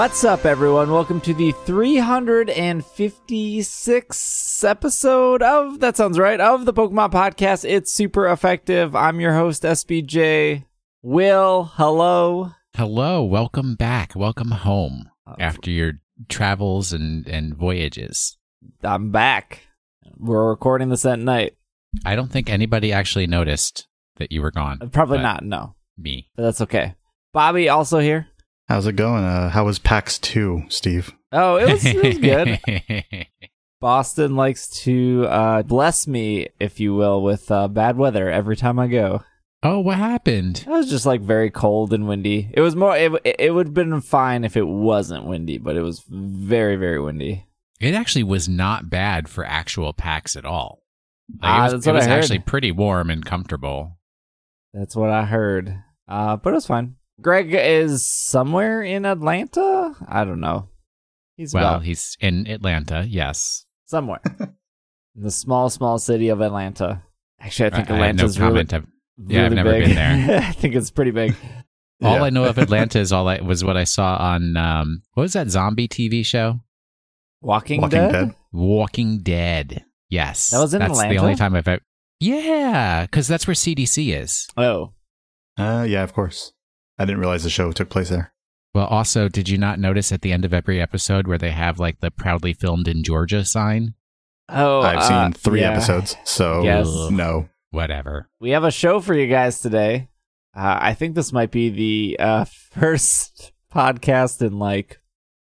What's up, everyone? Welcome to the 356th episode of, that sounds right, of the Pokemon Podcast. It's super effective. I'm your host, SBJ. Will, hello. Hello, welcome back. Welcome home uh, after your travels and, and voyages. I'm back. We're recording this at night. I don't think anybody actually noticed that you were gone. Probably not, no. Me. But that's okay. Bobby, also here. How's it going? Uh, how was PAX 2, Steve? Oh, it was, it was good. Boston likes to uh, bless me, if you will, with uh, bad weather every time I go. oh, what happened? It was just like very cold and windy. It was more. It, it would have been fine if it wasn't windy, but it was very very windy. It actually was not bad for actual packs at all. Like, Ah, it was, that's it what I was heard. actually pretty warm and comfortable. That's what I heard. Uh, but it was fine. Greg is somewhere in Atlanta. I don't know. He's Well, about he's in Atlanta, yes. somewhere in the small small city of Atlanta. Actually, I think I, I have no Atlanta's really, comment. I've- yeah, I've never big. been there. I think it's pretty big. all Yeah. I know of Atlanta is all I was what I saw on um, what was that zombie TV show? Walking, Walking Dead. Dead? Walking Dead. Yes, That was in that's Atlanta? the only time I've ever. Yeah, because that's where CDC is. Oh, Uh, yeah, of course. I didn't realize the show took place there. Well, also, did you not notice at the end of every episode where they have like the proudly filmed in Georgia sign? oh, I've uh, seen three yeah. episodes, so Yes. no. Whatever. We have a show for you guys today. Uh, I think this might be the uh, first podcast in like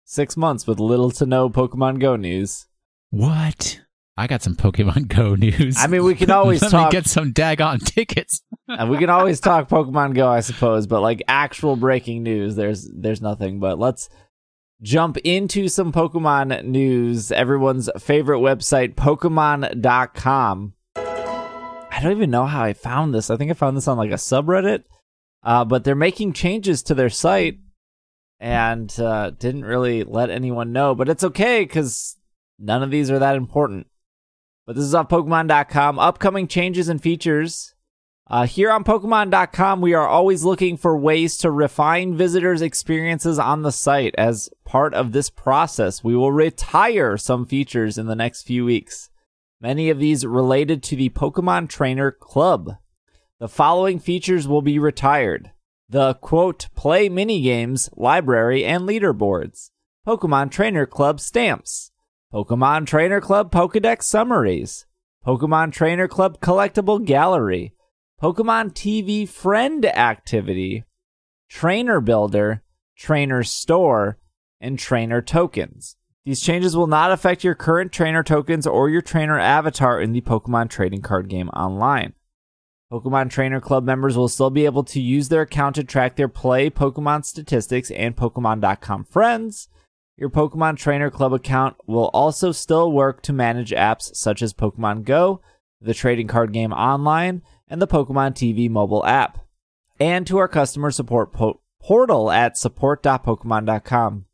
six months with little to no Pokemon Go news. What? I got some Pokemon Go news. I mean, we can always Let talk- me get some daggone tickets. And we can always talk Pokemon Go, I suppose, but like actual breaking news, there's there's nothing. But let's jump into some Pokemon news. Everyone's favorite website, Pokemon.com. I don't even know how I found this. I think I found this on like a subreddit. Uh, but they're making changes to their site and uh, didn't really let anyone know. But it's okay because none of these are that important. But this is off Pokemon.com. Upcoming changes and features. Uh, here on Pokemon.com, we are always looking for ways to refine visitors' experiences on the site. As part of this process, we will retire some features in the next few weeks. Many of these related to the Pokemon Trainer Club. The following features will be retired the quote, play minigames, library, and leaderboards, Pokemon Trainer Club stamps, Pokemon Trainer Club Pokedex summaries, Pokemon Trainer Club collectible gallery, Pokemon TV friend activity, Trainer Builder, Trainer Store, and Trainer Tokens. These changes will not affect your current trainer tokens or your trainer avatar in the Pokemon trading card game online. Pokemon Trainer Club members will still be able to use their account to track their play, Pokemon statistics, and Pokemon.com friends. Your Pokemon Trainer Club account will also still work to manage apps such as Pokemon Go, the trading card game online, and the Pokemon TV mobile app. And to our customer support po- portal at support.pokemon.com.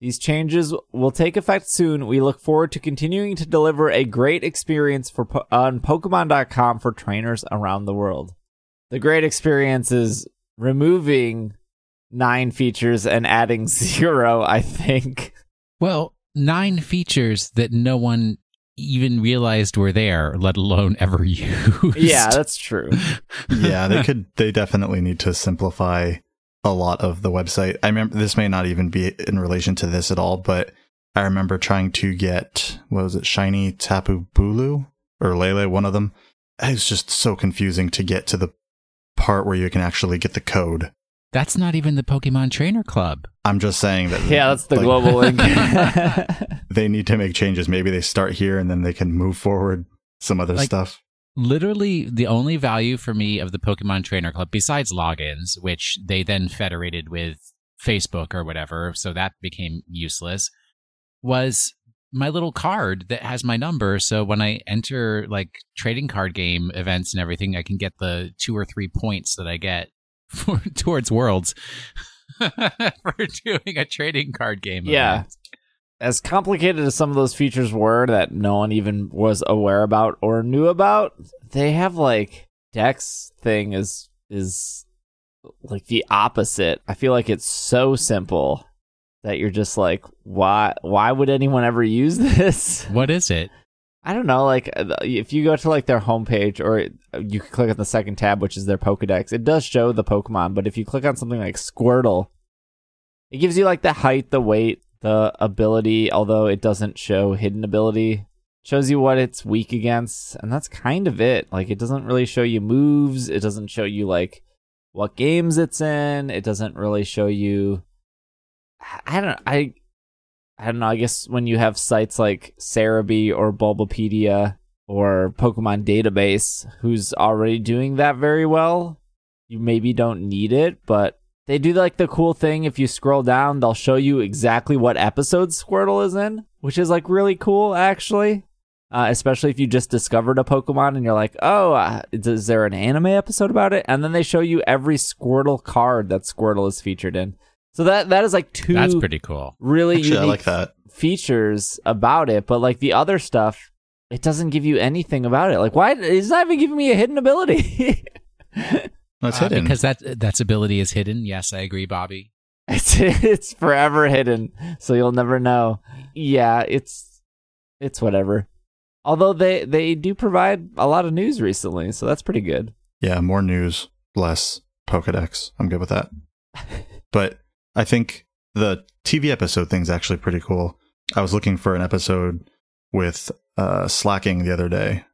These changes will take effect soon. We look forward to continuing to deliver a great experience for po- on Pokemon.com for trainers around the world. The great experience is removing nine features and adding zero, I think. Well, nine features that no one even realized were there, let alone ever used. Yeah, that's true. Yeah, they could. They definitely need to simplify a lot of the website. I remember this may not even be in relation to this at all, but I remember trying to get what was it, Shiny Tapu Bulu or Lele, one of them. It was just so confusing to get to the part where you can actually get the code. That's not even the Pokemon Trainer Club. I'm just saying that. Yeah, that's the like, global link. They need to make changes. Maybe they start here and then they can move forward some other Like- stuff. Literally, the only value for me of the Pokemon Trainer Club, besides logins, which they then federated with Facebook or whatever, so that became useless, was my little card that has my number. So when I enter like trading card game events and everything, I can get the two or three points that I get for, towards Worlds for doing a trading card game. Yeah. event. as complicated as some of those features were that no one even was aware about or knew about, they have like Dex thing is is like the opposite. I feel like it's so simple that you're just like, why? Why would anyone ever use this? What is it? I don't know. Like, uh, if you go to like their homepage, or you can click on the second tab, which is their Pokedex, it does show the Pokemon. But if you click on something like Squirtle, it gives you like the height, the weight, the ability. Although it doesn't show hidden ability, shows you what it's weak against, and that's kind of it. Like, it doesn't really show you moves. It doesn't show you like what games it's in. It doesn't really show you. I don't. I I don't know. I guess when you have sites like Serebii or Bulbapedia or Pokemon Database, who's already doing that very well, you maybe don't need it. But they do like the cool thing. If you scroll down, they'll show you exactly what episode Squirtle is in, which is like really cool, actually. Uh, especially if you just discovered a Pokemon and you're like, oh, uh, is there an anime episode about it? And then they show you every Squirtle card that Squirtle is featured in. So that that is like two That's pretty cool. really Actually, unique like that. features about it, but like the other stuff, it doesn't give you anything about it. Like why it's not even giving me a hidden ability. That's Uh, hidden. because that that's ability is hidden. Yes, I agree, Bobby. it's it's forever hidden, so you'll never know. Yeah, it's it's whatever. Although they they do provide a lot of news recently, so that's pretty good. yeah, more news, less Pokedex. I'm good with that. but I think the TV episode thing's actually pretty cool. I was looking for an episode with uh, Slaking the other day,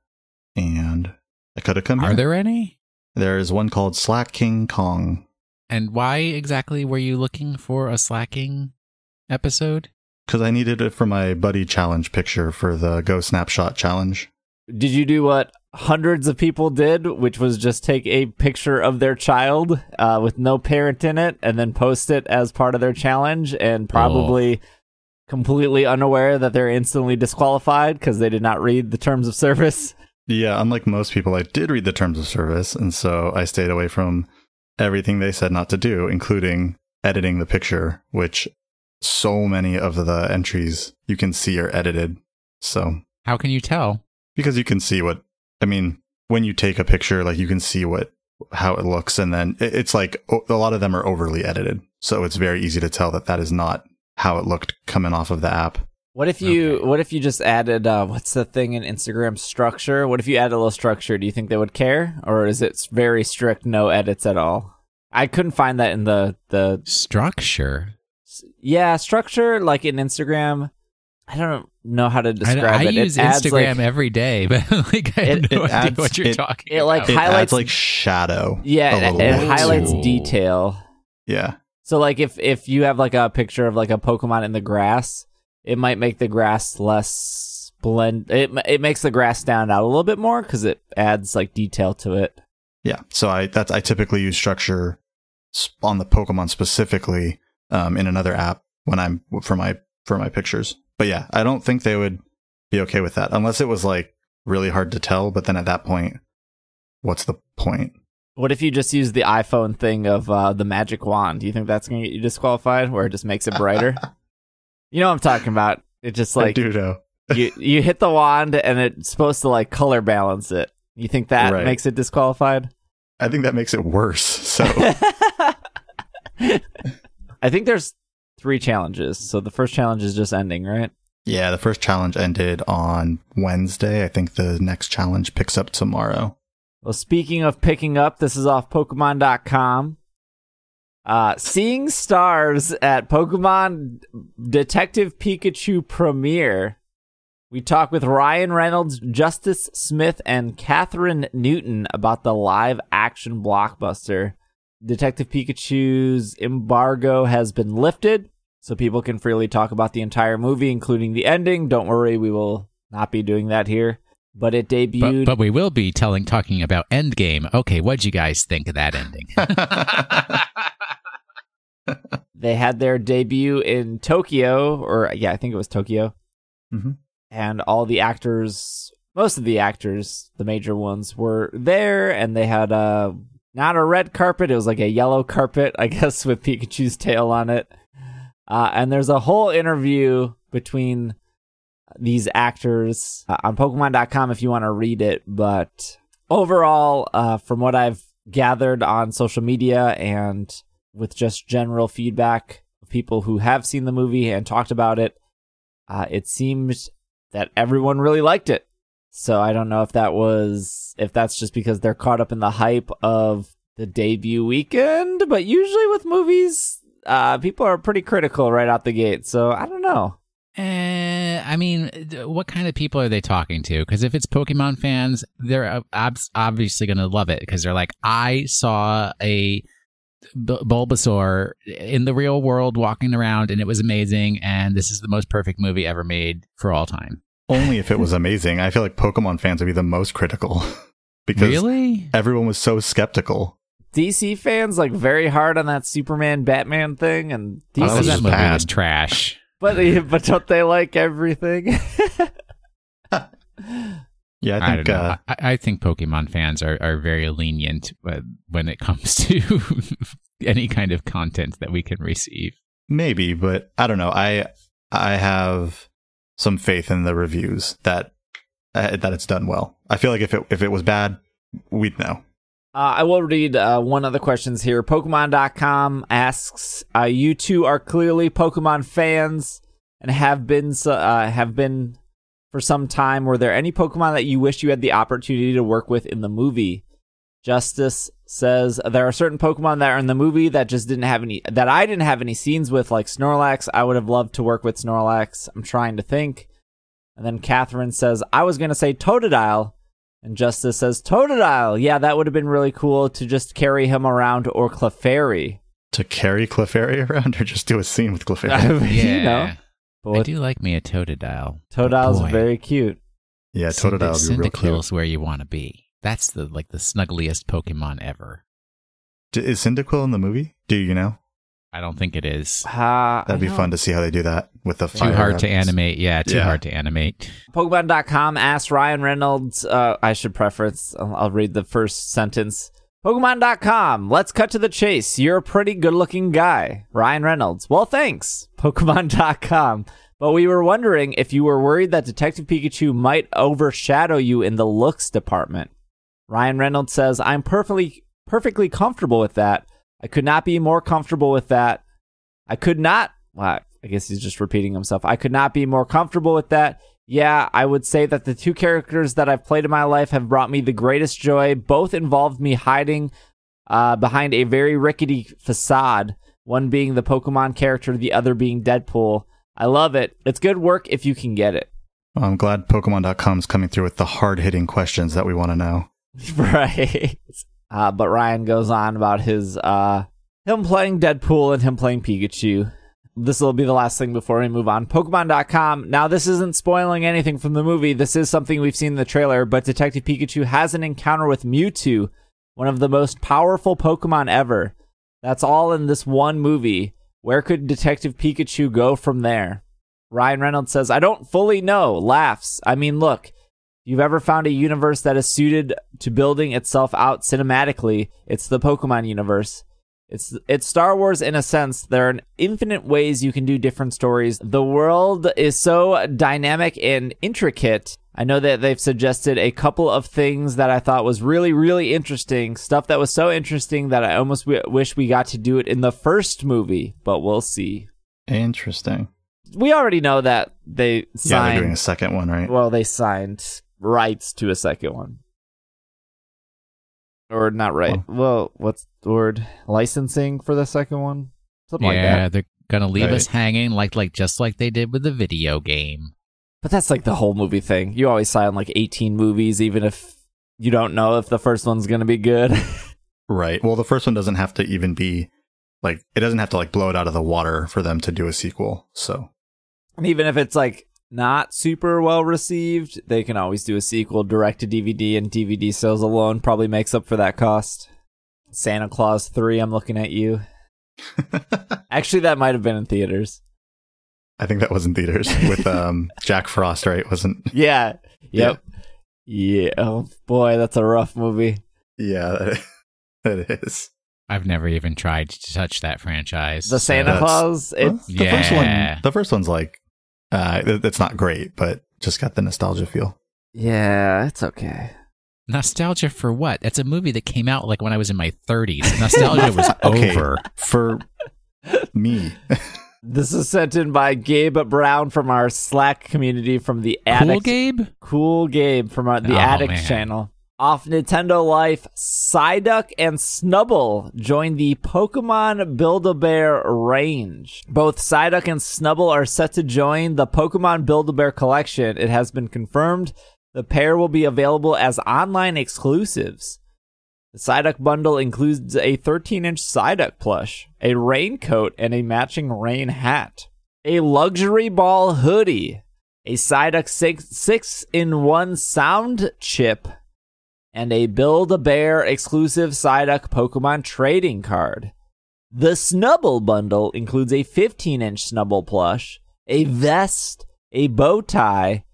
and I could have come here. Are here. there any? There is one called Slaking Kong And why exactly were you looking for a Slaking episode? because I needed it for my buddy challenge picture for the Go Snapshot challenge. Did you do what hundreds of people did, which was just take a picture of their child uh, with no parent in it and then post it as part of their challenge and probably completely unaware that they're instantly disqualified because they did not read the terms of service? Yeah, unlike most people, I did read the terms of service, and so I stayed away from everything they said not to do, including editing the picture, which so many of the entries you can see are edited. So, How can you tell? because you can see what, I mean, when you take a picture, like you can see what, how it looks, and then it- it's like a lot of them are overly edited. So it's very easy to tell that that is not how it looked coming off of the app. What if you Okay. what if you just added uh, what's the thing in Instagram structure? What if you add a little structure? Do you think they would care, or is it very strict, no edits at all? I couldn't find that in the the Structure. yeah structure like in Instagram. I don't know how to I, describe I it. use it Instagram like- every day, but like I have It- no it idea adds- what you're it- talking it, like, about. It Highlights- adds like shadow. yeah, a it, it bit. highlights Ooh. detail. Yeah. So like if if you have like a picture of like a Pokemon in the grass, it might make the grass less blend. It it makes the grass stand out a little bit more because it adds like detail to it. Yeah. So I that's I typically use structure on the Pokemon specifically um, in another app when I'm for my for my pictures. But yeah, I don't think they would be okay with that unless it was like really hard to tell. But then at that point, what's the point? What if you just use the iPhone thing of uh, the magic wand? Do you think that's gonna get you disqualified, where it just makes it brighter? you know what I'm talking about. It just like you you hit the wand and it's supposed to like color balance it. You think that Right. makes it disqualified? I think that makes it worse. So I think there's three challenges. So the first challenge is just ending, right? yeah, the first challenge ended on Wednesday. I think the next challenge picks up tomorrow. Well, speaking of picking up, this is off Pokemon.com. Uh, seeing stars at Pokemon Detective Pikachu premiere. We talk with Ryan Reynolds, Justice Smith, and Kathryn Newton about the live action blockbuster. Detective Pikachu's embargo has been lifted, so people can freely talk about the entire movie, including the ending. Don't worry, we will not be doing that here. But it debuted. But, but we will be telling talking about Endgame. Okay, what'd you guys think of that ending? they had their debut in Tokyo, or yeah, I think it was Tokyo. Mhm. And all the actors, most of the actors, the major ones, were there, and they had a not a red carpet; it was like a yellow carpet, I guess, with Pikachu's tail on it. Uh, and there's a whole interview between these actors uh, on Pokemon.com if you want to read it. But overall, uh, from what I've gathered on social media and with just general feedback, of people who have seen the movie and talked about it, uh, it seems that everyone really liked it. So I don't know if that was if that's just because they're caught up in the hype of the debut weekend, but usually with movies, uh, people are pretty critical right out the gate. So I don't know. Eh, I mean, what kind of people are they talking to? Because if it's Pokemon fans, they're uh, obs- obviously going to love it because they're like, I saw a B- Bulbasaur in the real world walking around and it was amazing, and this is the most perfect movie ever made for all time. Only if it was amazing. I feel like Pokemon fans would be the most critical because really? everyone was so skeptical. DC fans like very hard on that Superman Batman thing, and Oh, that DC, that just movie bad. was trash. but but don't they like everything? Yeah, I I, think don't know. uh, I, I think Pokemon fans are, are very lenient uh, when it comes to any kind of content that we can receive. maybe, but I don't know. I I have some faith in the reviews that uh, that it's done well. I feel like if it if it was bad, we'd know. Uh, I will read uh, one of the questions here. Pokemon.com asks, uh, "You two are clearly Pokemon fans and have been uh, have been for some time. Were there any Pokemon that you wish you had the opportunity to work with in the movie?" Justice says there are certain Pokemon that are in the movie that just didn't have any that I didn't have any scenes with, like Snorlax. I would have loved to work with Snorlax. I'm trying to think. And then Kathryn says, "I was gonna say Totodile." And Justice says, Totodile. Yeah, that would have been really cool to just carry him around or Clefairy. To carry Clefairy around or just do a scene with I Clefairy? mean, Yeah. you know. I But do like me a Totodile. Totodile's Boy, very cute. yeah, Cyndi- Totodile would be real cute. Cyndaquil's where you want to be. That's the like the snuggliest Pokemon ever. D- Is Cyndaquil in the movie? Do you know? I don't think it is. Uh, That'd be fun to see how they do that with the Too hard to rabbits. animate. Yeah, too Yeah. hard to animate. Pokemon.com asked Ryan Reynolds. Uh, I should preference, I'll, I'll read the first sentence. Pokemon.com, let's cut to the chase. You're a pretty good looking guy. Ryan Reynolds. Well, thanks. Pokemon.com. But we were wondering if you were worried that Detective Pikachu might overshadow you in the looks department. Ryan Reynolds says, I'm perfectly perfectly comfortable with that. I could not be more comfortable with that. I could not well, I guess he's just repeating himself. I could not be more comfortable with that. Yeah, I would say that the two characters that I've played in my life have brought me the greatest joy. Both involved me hiding uh, behind a very rickety facade, one being the Pokemon character, the other being Deadpool. I love it. It's good work if you can get it. Well, I'm glad Pokemon.com is coming through with the hard hitting questions that we want to know. right. Uh, but Ryan goes on about his uh, him playing Deadpool and him playing Pikachu. This will be the last thing before we move on. Pokemon.com. Now, this isn't spoiling anything from the movie. This is something we've seen in the trailer, but Detective Pikachu has an encounter with Mewtwo, one of the most powerful Pokemon ever. That's all in this one movie. Where could Detective Pikachu go from there? Ryan Reynolds says, I don't fully know. Laughs. I mean, look, you've ever found a universe that is suited to building itself out cinematically, it's the Pokemon universe. It's it's Star Wars in a sense. There are infinite ways you can do different stories. The world is so dynamic and intricate. I know that they've suggested a couple of things that I thought was really really interesting. Stuff that was so interesting that I almost w- wish we got to do it in the first movie, but we'll see. Interesting. We already know that they Yeah, signed they're doing a second one, right? well, they signed rights to a second one. Or not right. Well, what's the word? Licensing for the second one? Something like yeah, they're gonna leave Right. us hanging like like just like they did with the video game. But that's like the whole movie thing. You always sign like 18 movies, even if you don't know if the first one's going to be good. Right. Well, the first one doesn't have to even be like it doesn't have to like blow it out of the water for them to do a sequel. So and even if it's like not super well received, they can always do a sequel direct to DVD, and DVD sales alone probably makes up for that cost. Santa Claus 3, I'm looking at you. Actually, that might have been in theaters. I think that was in theaters with um Jack Frost, right? Wasn't Yeah. Yep. Yeah. Oh boy, that's a rough movie. yeah, it is. I've never even tried to touch that franchise. The Santa that's- Claus. It, Well, the first Yeah. one the first one's like uh it- it's not great, but just got the nostalgia feel. yeah, it's okay. Nostalgia for what? That's a movie that came out like when I was in my 30s. Nostalgia was Okay. over. For me. This is sent in by Gabe Brown from our Slack community from the Cool Addict. Gabe? Cool Gabe from our, the Oh, Addict man. channel. Off Nintendo Life, Psyduck and Snubbull join the Pokemon Build-A-Bear range. Both Psyduck and Snubbull are set to join the Pokemon Build-A-Bear collection. It has been confirmed the pair will be available as online exclusives. The Psyduck bundle includes a 13-inch Psyduck plush, a raincoat, and a matching rain hat. A luxury ball hoodie, a Psyduck six, six in one sound chip, and a Build a Bear exclusive Psyduck Pokemon trading card. The Snubbull bundle includes a 15 inch Snubbull plush, a vest, a bow tie.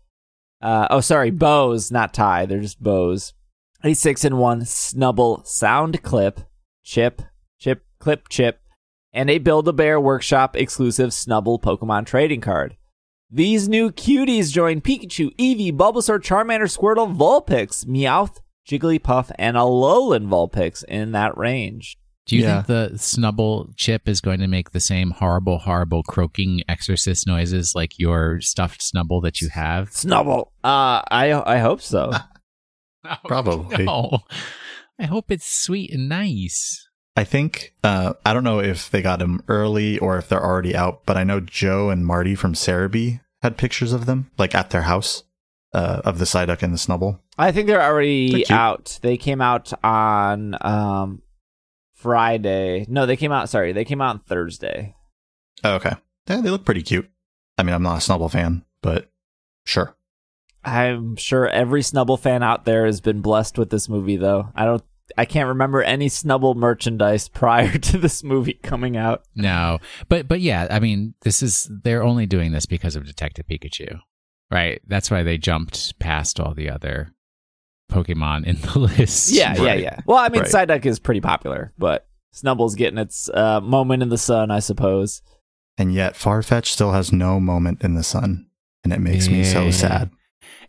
Uh, oh, sorry, bows, not tie. They're just bows. A six in one Snubbull sound clip, chip, chip, clip, chip, and a Build a Bear Workshop exclusive Snubbull Pokemon trading card. These new cuties join Pikachu, Eevee, Bulbasaur, Charmander, Squirtle, Vulpix, Meowth, Jigglypuff, and Alolan Vulpix in that range. Do you Yeah. think the Snubbull chip is going to make the same horrible, horrible croaking exorcist noises like your stuffed Snubbull that you have? Snubbull. Uh, I I hope so. Probably. No. I hope it's sweet and nice. I think uh, I don't know if they got them early or if they're already out, but I know Joe and Marty from Serebii had pictures of them, like at their house, uh, of the Psyduck and the Snubbull. I think they're already They're out. They came out on um Friday. No, they came out. Sorry, they came out on Thursday. Oh, okay, yeah, they look pretty cute. I mean, I'm not a Snubbull fan, but sure. I'm sure every Snubbull fan out there has been blessed with this movie, though. I don't. I can't remember any Snubbull merchandise prior to this movie coming out. No, but but yeah, I mean, this is they're only doing this because of Detective Pikachu, right? That's why they jumped past all the other Pokemon in the list. Yeah, yeah, Right. yeah. Well, I mean, Right. Psyduck is pretty popular, but Snubbull's getting its uh, moment in the sun, I suppose. And yet, Farfetch still has no moment in the sun, and it makes me so sad.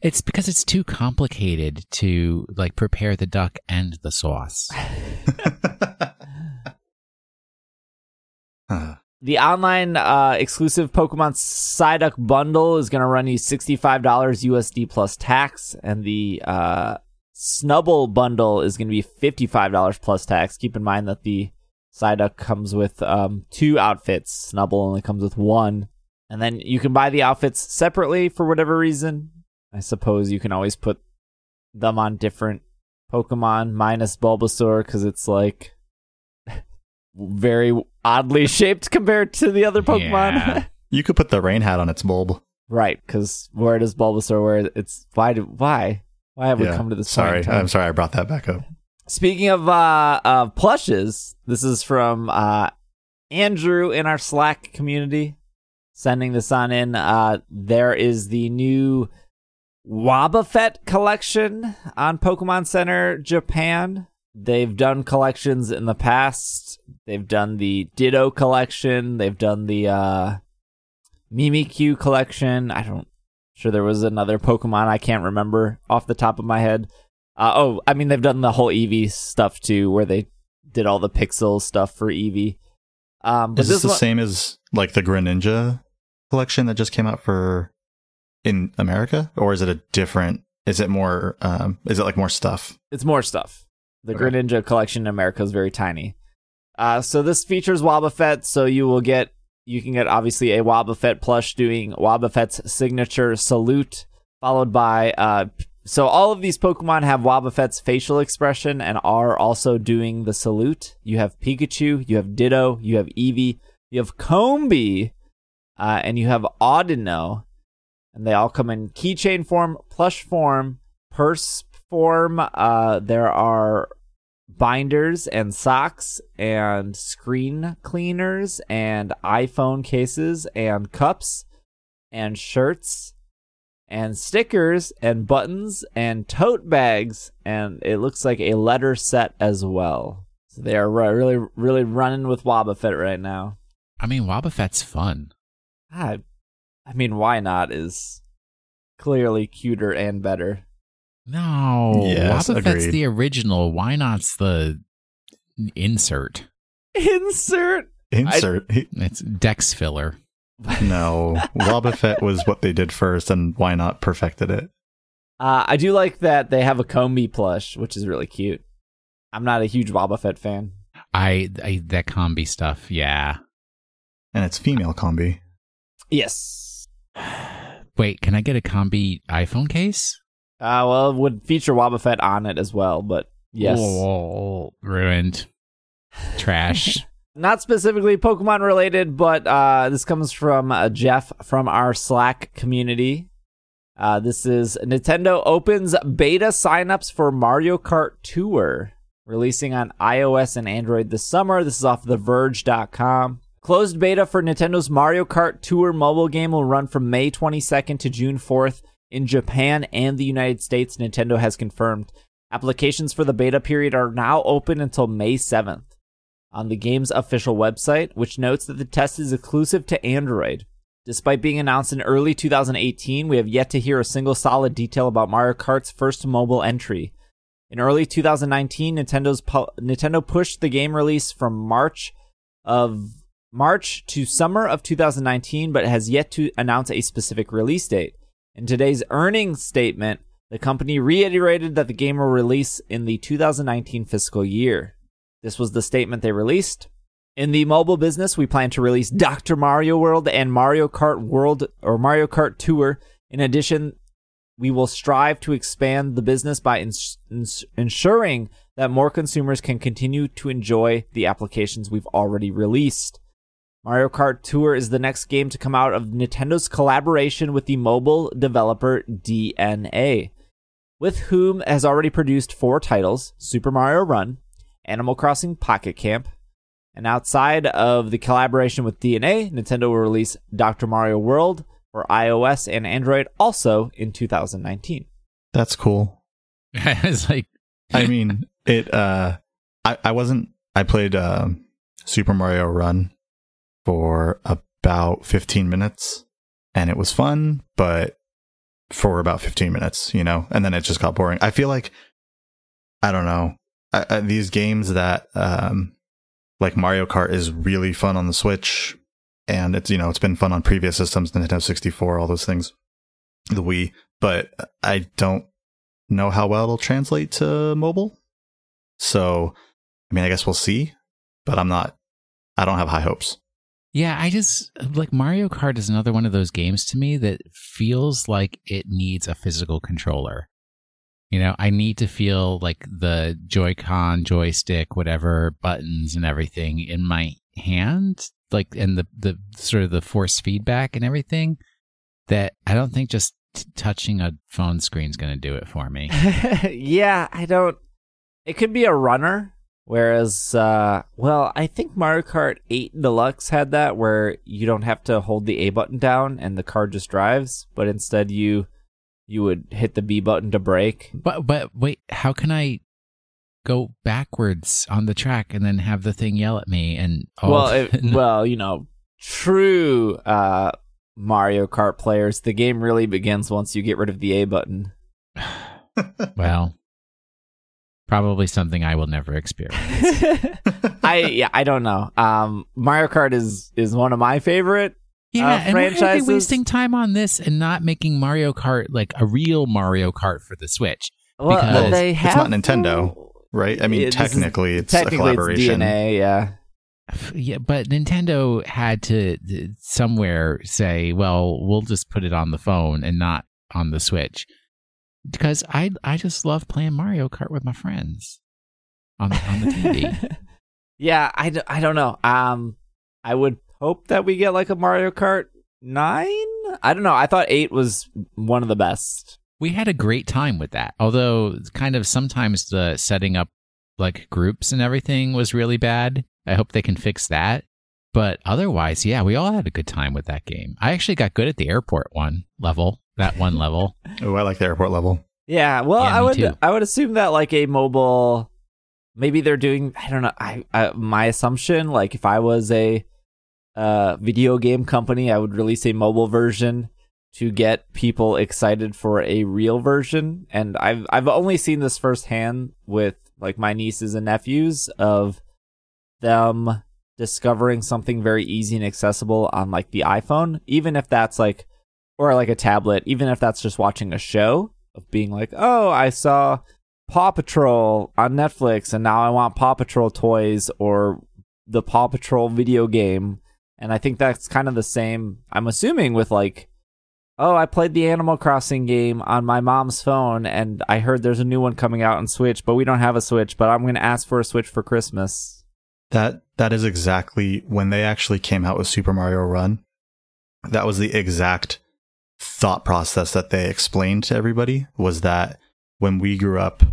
It's because it's too complicated to like prepare the duck and the sauce. The online uh, exclusive Pokemon Psyduck bundle is going to run you $65 USD plus tax, and the uh, Snubbull bundle is going to be $55 plus tax. Keep in mind that the Psyduck comes with um, two outfits, Snubbull only comes with one. And then you can buy the outfits separately for whatever reason. I suppose you can always put them on different Pokemon, minus Bulbasaur, because it's like very oddly shaped compared to the other Pokemon. Yeah. you could put the rain hat on its bulb. right, because where does Bulbasaur wear it's why do why why have we come to this? Sorry? I'm sorry I brought that back up. Speaking of uh, uh plushes, this is from uh Andrew in our Slack community sending this on in. Uh there is the new Wobbuffet collection on Pokemon Center Japan. They've done collections in the past. They've done the Ditto collection. They've done the uh Mimikyu collection. I don't sure there was another Pokemon I can't remember off the top of my head. Uh, oh, I mean they've done the whole Eevee stuff too, where they did all the pixel stuff for Eevee. Um, but Is this this the one, same as like the Greninja collection that just came out for in America, or is it a different? Is it more? Um, is it like more stuff? it's more stuff. The Okay. Greninja collection in America is very tiny. Uh, so this features Wobbuffet, so you will get you can get obviously a Wobbuffet plush doing Wobbuffet's signature salute, followed by uh, so all of these Pokemon have Wobbuffet's facial expression and are also doing the salute. You have Pikachu, you have Ditto, you have Eevee, you have Combee, uh, and you have Audino, and they all come in keychain form, plush form, purse form. Uh, there are binders and socks and screen cleaners and iPhone cases and cups and shirts and stickers and buttons and tote bags and it looks like a letter set as well. So they are really really running with Wobbuffet right now. I mean, Wobbuffet's fun. I, I mean, Wynaut is clearly cuter and better. No, Yes, Wobbuffet's agreed. the original. Wynaut's the insert? Insert Insert. he- It's Dex filler. No, Wobbuffet was what they did first, and Wynaut perfected it? Uh, I do like that they have a Combee plush, which is really cute. I'm not a huge Wobbuffet fan. I, I that Combee stuff, yeah. And it's female Combee. Yes. Wait, can I get a Combee iPhone case? Uh, well, it would feature Wobbuffet on it as well, but yes. Oh, ruined. Trash. Not specifically Pokemon related, but uh, this comes from uh, Jeff from our Slack community. Uh, this is Nintendo opens beta signups for Mario Kart Tour, releasing on iOS and Android this summer. This is off TheVerge.com. Closed beta for Nintendo's Mario Kart Tour mobile game will run from May 22nd to June 4th in Japan and the United States. Nintendo has confirmed. Applications for the beta period are now open until May 7th on the game's official website, which notes that the test is exclusive to Android. Despite being announced in early 2018, we have yet to hear a single solid detail about Mario Kart's first mobile entry. In early 2019, Nintendo's pu- Nintendo pushed the game release from March of March to summer of 2019, but has yet to announce a specific release date. In today's earnings statement, the company reiterated that the game will release in the 2019 fiscal year. This was the statement they released. In the mobile business, we plan to release Dr. Mario World and Mario Kart World or Mario Kart Tour. In addition, we will strive to expand the business by ins- ins- ensuring that more consumers can continue to enjoy the applications we've already released. Mario Kart Tour is the next game to come out of Nintendo's collaboration with the mobile developer DeNA, with whom has already produced four titles Super Mario Run, Animal Crossing Pocket Camp, and outside of the collaboration with DeNA, Nintendo will release Dr. Mario World for iOS and Android also in 2019. That's cool. I like, I mean, it. Uh, I I wasn't. I played uh, Super Mario Run for about 15 minutes, and it was fun, but for about 15 minutes, you know, and then it just got boring. I feel like I don't know. I, I, these games that um, like Mario Kart is really fun on the Switch, and it's you know it's been fun on previous systems, Nintendo 64, all those things, the Wii. But I don't know how well it'll translate to mobile. So, I mean, I guess we'll see, but I'm not. I don't have high hopes. Yeah, I just like Mario Kart is another one of those games to me that feels like it needs a physical controller. You know, I need to feel like the Joy-Con, joystick, whatever buttons and everything in my hand, like and the the sort of the force feedback and everything. That I don't think just t- touching a phone screen is going to do it for me. yeah, I don't. It could be a runner, whereas, uh, well, I think Mario Kart 8 Deluxe had that where you don't have to hold the A button down and the car just drives, but instead you you would hit the B button to brake. But but wait, how can I go backwards on the track and then have the thing yell at me and oh, Well, it, well, you know, true uh, Mario Kart players, the game really begins once you get rid of the A button. well, probably something I will never experience. I yeah, I don't know. Um, Mario Kart is is one of my favorite. Yeah, uh, and why are franchises. they wasting time on this and not making Mario Kart like a real Mario Kart for the Switch? Well, Because they it's not Nintendo, Right? I mean, Yeah, this is- technically, it's technically a collaboration. It's DeNA, yeah. Yeah, but Nintendo had to somewhere say, "Well, we'll just put it on the phone and not on the Switch," because I I just love playing Mario Kart with my friends on the, on the TV. yeah, I, d- I don't know. Um, I would hope that we get like a Mario Kart nine. I don't know. I thought eight was one of the best. we had a great time with that. Although, kind of sometimes the setting up like groups and everything was really bad. I hope they can fix that. But otherwise, yeah, we all had a good time with that game. I actually got good at the airport one level, that one level. Oh, I like the airport level. Yeah, well, Yeah, I would too. I would assume that like a mobile, maybe they're doing. I don't know. I, I my assumption, like if I was a uh, video game company, I would release a mobile version to get people excited for a real version. And I've I've only seen this firsthand with like my nieces and nephews of them discovering something very easy and accessible on like the iPhone, even if that's like or like a tablet, even if that's just watching a show of being like, "Oh, I saw Paw Patrol on Netflix and now I want Paw Patrol toys or the Paw Patrol video game." And I think that's kind of the same, I'm assuming with like oh, I played the Animal Crossing game on my mom's phone and I heard there's a new one coming out on Switch, but we don't have a Switch, but I'm going to ask for a Switch for Christmas. That that is exactly when they actually came out with Super Mario Run. That was the exact thought process that they explained to everybody was that when we grew up,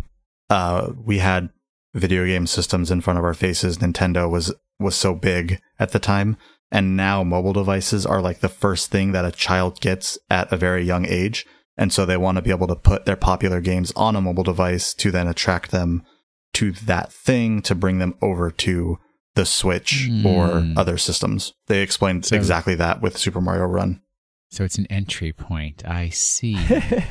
uh, we had video game systems in front of our faces. Nintendo was was so big at the time and now mobile devices are like the first thing that a child gets at a very young age. And so they want to be able to put their popular games on a mobile device to then attract them to that thing to bring them over to the Switch mm. or hmm. other systems. They explained so, exactly that with Super Mario Run. So it's an entry point. I see.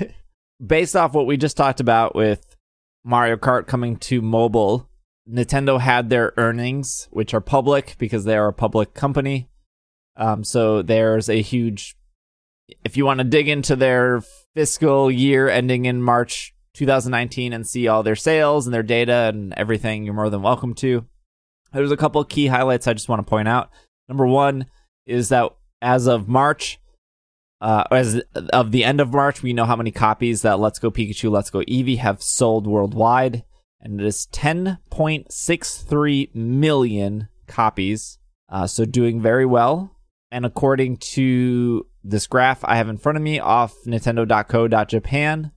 Based off what we just talked about with Mario Kart coming to mobile, Nintendo had their earnings, which are public because they are a public company. Um, so there's a huge. If you want to dig into their fiscal year ending in March 2019 and see all their sales and their data and everything, you're more than welcome to. There's a couple key highlights I just want to point out. Number one is that as of March, uh, as of the end of March, we know how many copies that Let's Go Pikachu, Let's Go Eevee have sold worldwide and it is 10.63 million copies. Uh, so doing very well. And according to this graph I have in front of me off Nintendo.co.japan,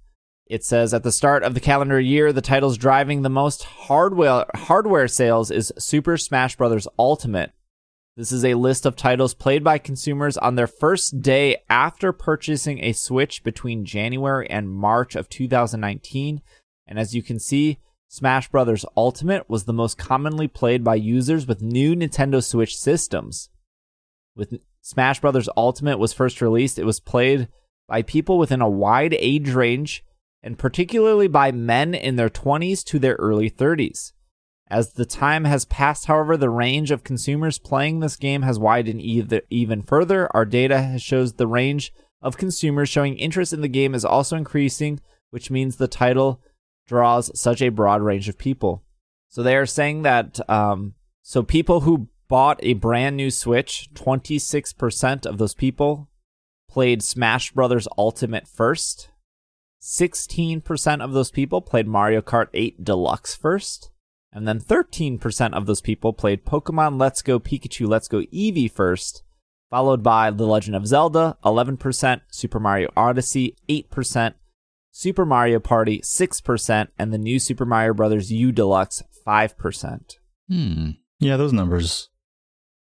it says at the start of the calendar year, the titles driving the most hardware hardware sales is Super Smash Bros. Ultimate. This is a list of titles played by consumers on their first day after purchasing a Switch between January and March of 2019. And as you can see, Smash Bros. Ultimate was the most commonly played by users with new Nintendo Switch systems. With Smash Bros. Ultimate was first released, it was played by people within a wide age range and particularly by men in their 20s to their early 30s. As the time has passed, however, the range of consumers playing this game has widened either, even further. Our data shows the range of consumers showing interest in the game is also increasing, which means the title draws such a broad range of people. So they are saying that um, so people who bought a brand new Switch, 26% of those people played Smash Brothers Ultimate first. 16% of those people played Mario Kart 8 Deluxe first. And then 13% of those people played Pokemon Let's Go Pikachu Let's Go Eevee first, followed by The Legend of Zelda, 11%, Super Mario Odyssey, 8%, Super Mario Party 6%, and the new Super Mario Brothers U Deluxe 5%. Hmm. Yeah, those numbers.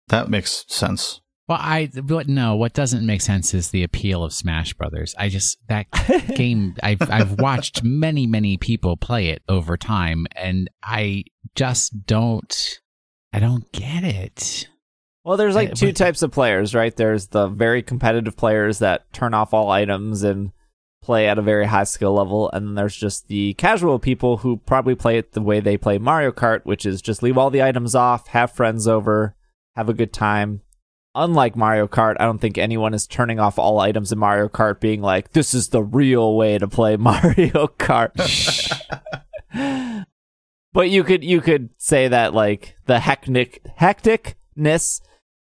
That makes sense. Well, I but no, what doesn't make sense is the appeal of Smash Brothers. I just that game I've I've watched many many people play it over time and I just don't I don't get it. Well, there's like uh, two types of players, right? There's the very competitive players that turn off all items and play at a very high skill level, and then there's just the casual people who probably play it the way they play Mario Kart, which is just leave all the items off, have friends over, have a good time. Unlike Mario Kart, I don't think anyone is turning off all items in Mario Kart being like, this is the real way to play Mario Kart. but you could you could say that like the hectic hecticness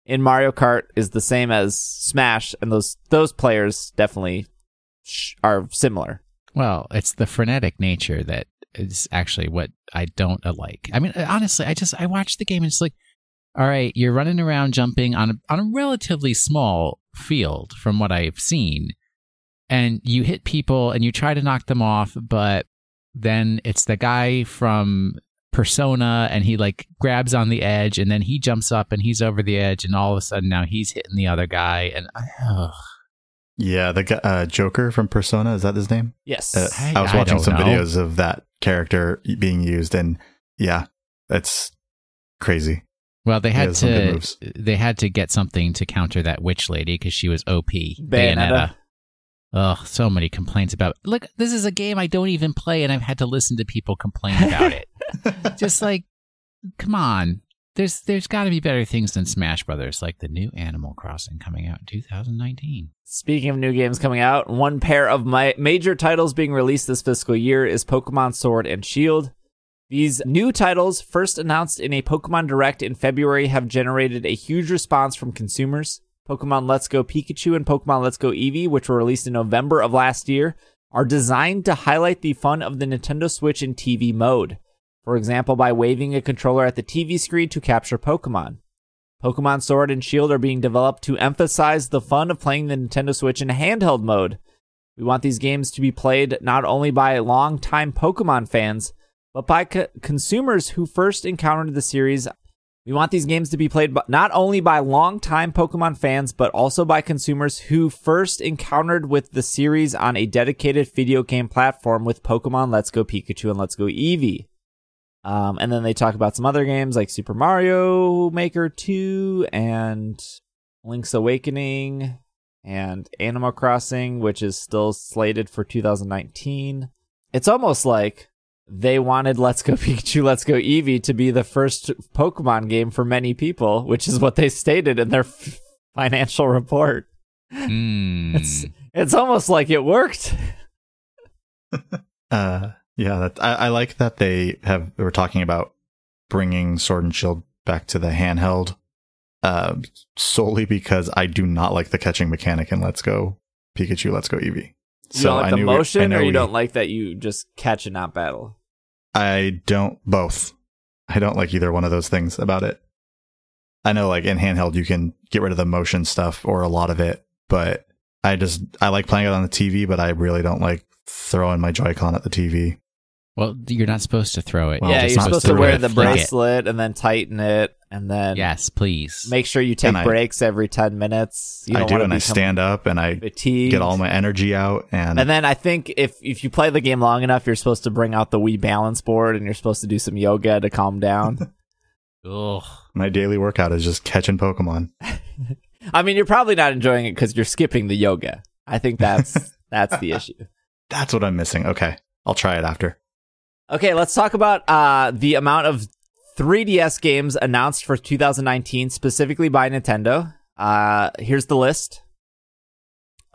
in Mario Kart is the same as Smash, and those those players definitely are similar. Well, it's the frenetic nature that is actually what I don't like. I mean, honestly, I just I watch the game and it's like, all right, you're running around jumping on a, on a relatively small field from what I've seen, and you hit people and you try to knock them off, but then it's the guy from Persona and he like grabs on the edge and then he jumps up and he's over the edge and all of a sudden now he's hitting the other guy and ugh. Yeah, the uh, Joker from Persona is that his name? Yes. Uh, I, I, was watching I some know. videos of that character being used, and yeah, that's crazy. Well, they had to they had to get something to counter that witch lady because she was OP. Bayonetta. Bayonetta. Ugh, so many complaints about. It. Look, this is a game I don't even play, and I've had to listen to people complain about it. Just like, come on, there's there's got to be better things than Smash Brothers, like the new Animal Crossing coming out in 2019. Speaking of new games coming out, one pair of my major titles being released this fiscal year is Pokemon Sword and Shield. These new titles, first announced in a Pokemon Direct in February, have generated a huge response from consumers. Pokemon Let's Go Pikachu and Pokemon Let's Go Eevee, which were released in November of last year, are designed to highlight the fun of the Nintendo Switch in TV mode. For example, by waving a controller at the TV screen to capture Pokemon. Pokemon Sword and Shield are being developed to emphasize the fun of playing the Nintendo Switch in handheld mode. We want these games to be played not only by longtime Pokemon fans, but by co- consumers who first encountered the series. We want these games to be played by, not only by longtime Pokemon fans, but also by consumers who first encountered with the series on a dedicated video game platform with Pokemon Let's Go Pikachu and Let's Go Eevee. Um, and then they talk about some other games like Super Mario Maker 2 and Link's Awakening and Animal Crossing, which is still slated for 2019. It's almost like they wanted Let's Go Pikachu, Let's Go Eevee to be the first Pokemon game for many people, which is what they stated in their f- financial report. Mm. It's it's almost like it worked. Uh, yeah, that, I, I like that they have. They were talking about bringing Sword and Shield back to the handheld, uh, solely because I do not like the catching mechanic in Let's Go Pikachu, Let's Go Eevee. You don't like I the knew it- I motion, know or you we- don't like that you just catch and not battle. I don't both. I don't like either one of those things about it. I know like in handheld you can get rid of the motion stuff or a lot of it, but I just I like playing it on the TV, but I really don't like throwing my Joy-Con at the TV. Well, you're not supposed to throw it. Well, yeah, you're not supposed to to wear flick the it. bracelet and then tighten it, and then Yes, please. make sure you take And I- breaks every ten minutes. You I don't do, wanna and I stand up and I fatigued. get all my energy out, and, And then I think if if you play the game long enough, you're supposed to bring out the Wii balance board and you're supposed to do some yoga to calm down. Ugh. my daily workout is just catching Pokemon. I mean, you're probably not enjoying it because you're skipping the yoga. I think that's that's the issue. That's what I'm missing. Okay, I'll try it after. Okay, let's talk about uh, the amount of 3DS games announced for 2019, specifically by Nintendo. Uh, here's the list.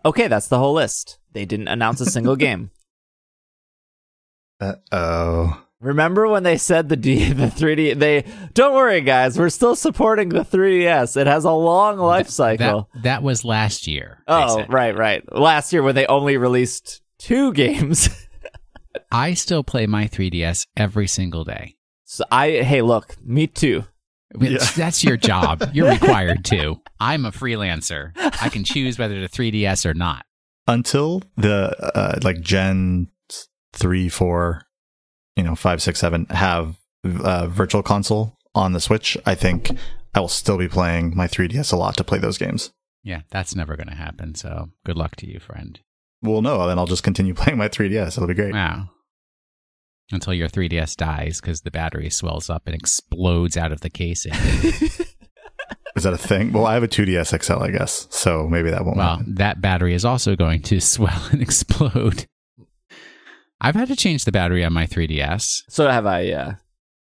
Okay, that's the whole list. They didn't announce a single game. Uh oh. Remember when they said the D, the 3D? They don't worry, guys. We're still supporting the 3DS. It has a long life cycle. That, that was last year. oh, right, right. Last year, when they only released two games. I still play my 3DS every single day. so I, hey, look, me too. Yeah. That's your job. You're required to. I'm a freelancer. I can choose whether to 3DS or not. Until the uh, like Gen three, four, you know, five, six, seven have uh, Virtual Console on the Switch, I think I will still be playing my 3DS a lot to play those games. Yeah, that's never going to happen. So good luck to you, friend. Well, no, then I'll just continue playing my 3DS. It'll be great. Wow. Until your 3DS dies because the battery swells up and explodes out of the casing. Is that a thing? Well, I have a 2DS XL, I guess, so maybe that won't. well, happen. that battery is also going to swell and explode. I've had to change the battery on my 3DS. So have I, yeah.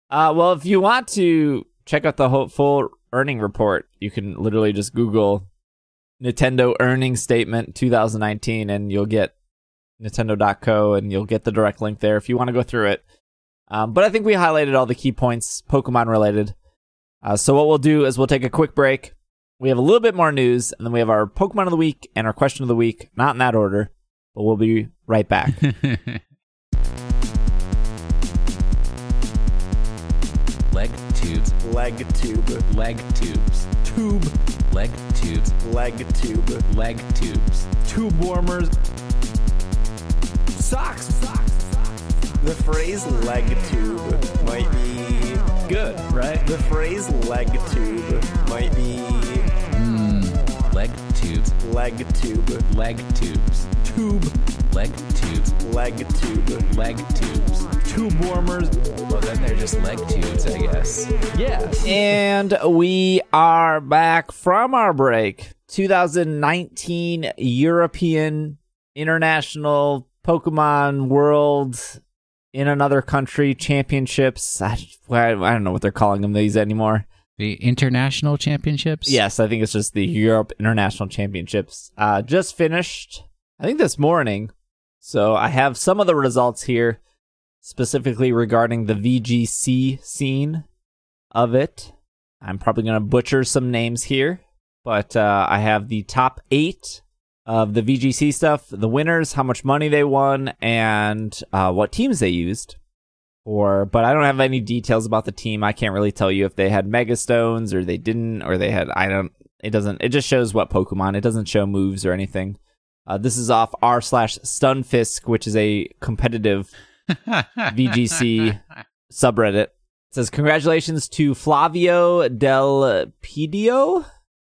Uh, well, if you want to check out the whole full earning report, you can literally just Google Nintendo earnings statement 2019 and you'll get Nintendo.co and you'll get the direct link there if you want to go through it. Um, but I think we highlighted all the key points Pokemon related. Uh, so what we'll do is we'll take a quick break. We have a little bit more news and then we have our Pokemon of the week and our question of the week, not in that order, but we'll be right back. leg tubes, leg tube, leg tubes, tube, leg tubes, leg tube, leg tubes. Tube warmers. socks, socks, socks. The phrase leg tube might be Good, right? the phrase leg tube might be Mm, leg tubes, leg tube, leg tubes, tube, leg tubes, leg tube, leg tubes. Tube warmers. Well, then they're just leg tubes, I guess. Yeah. And we are back from our break. 2019 European International Pokemon World in another country championships. I, I don't know what they're calling them these anymore. The international championships? Yes, I think it's just the Europe International Championships. Uh, just finished, I think this morning. So I have some of the results here, specifically regarding the VGC scene of it. I'm probably going to butcher some names here, but uh, I have the top eight of the VGC stuff, the winners, how much money they won, and uh, what teams they used. Or, but I don't have any details about the team. I can't really tell you if they had Mega Stones or they didn't, or they had. I don't. It doesn't. It just shows what Pokemon. It doesn't show moves or anything. Uh, this is off r slash Stunfisk, which is a competitive VGC subreddit. It says congratulations to Flavio Del Pidio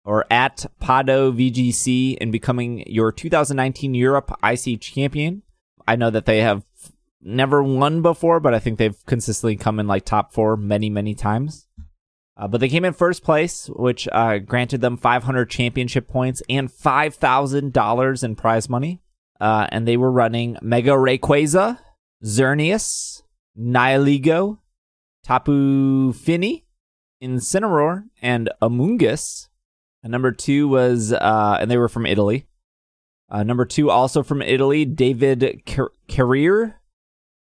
or at Pado VGC in becoming your 2019 Europe IC champion. I know that they have never won before, but I think they've consistently come in like top four many, many times. Uh, but they came in first place, which uh, granted them 500 championship points and $5,000 in prize money. Uh, and they were running Mega Rayquaza, Xerneas, Nihilego, Tapu Fini, Incineroar, and Amoonguss. And number two was, uh, and they were from Italy. Uh, number two, also from Italy, David Car- Carrier,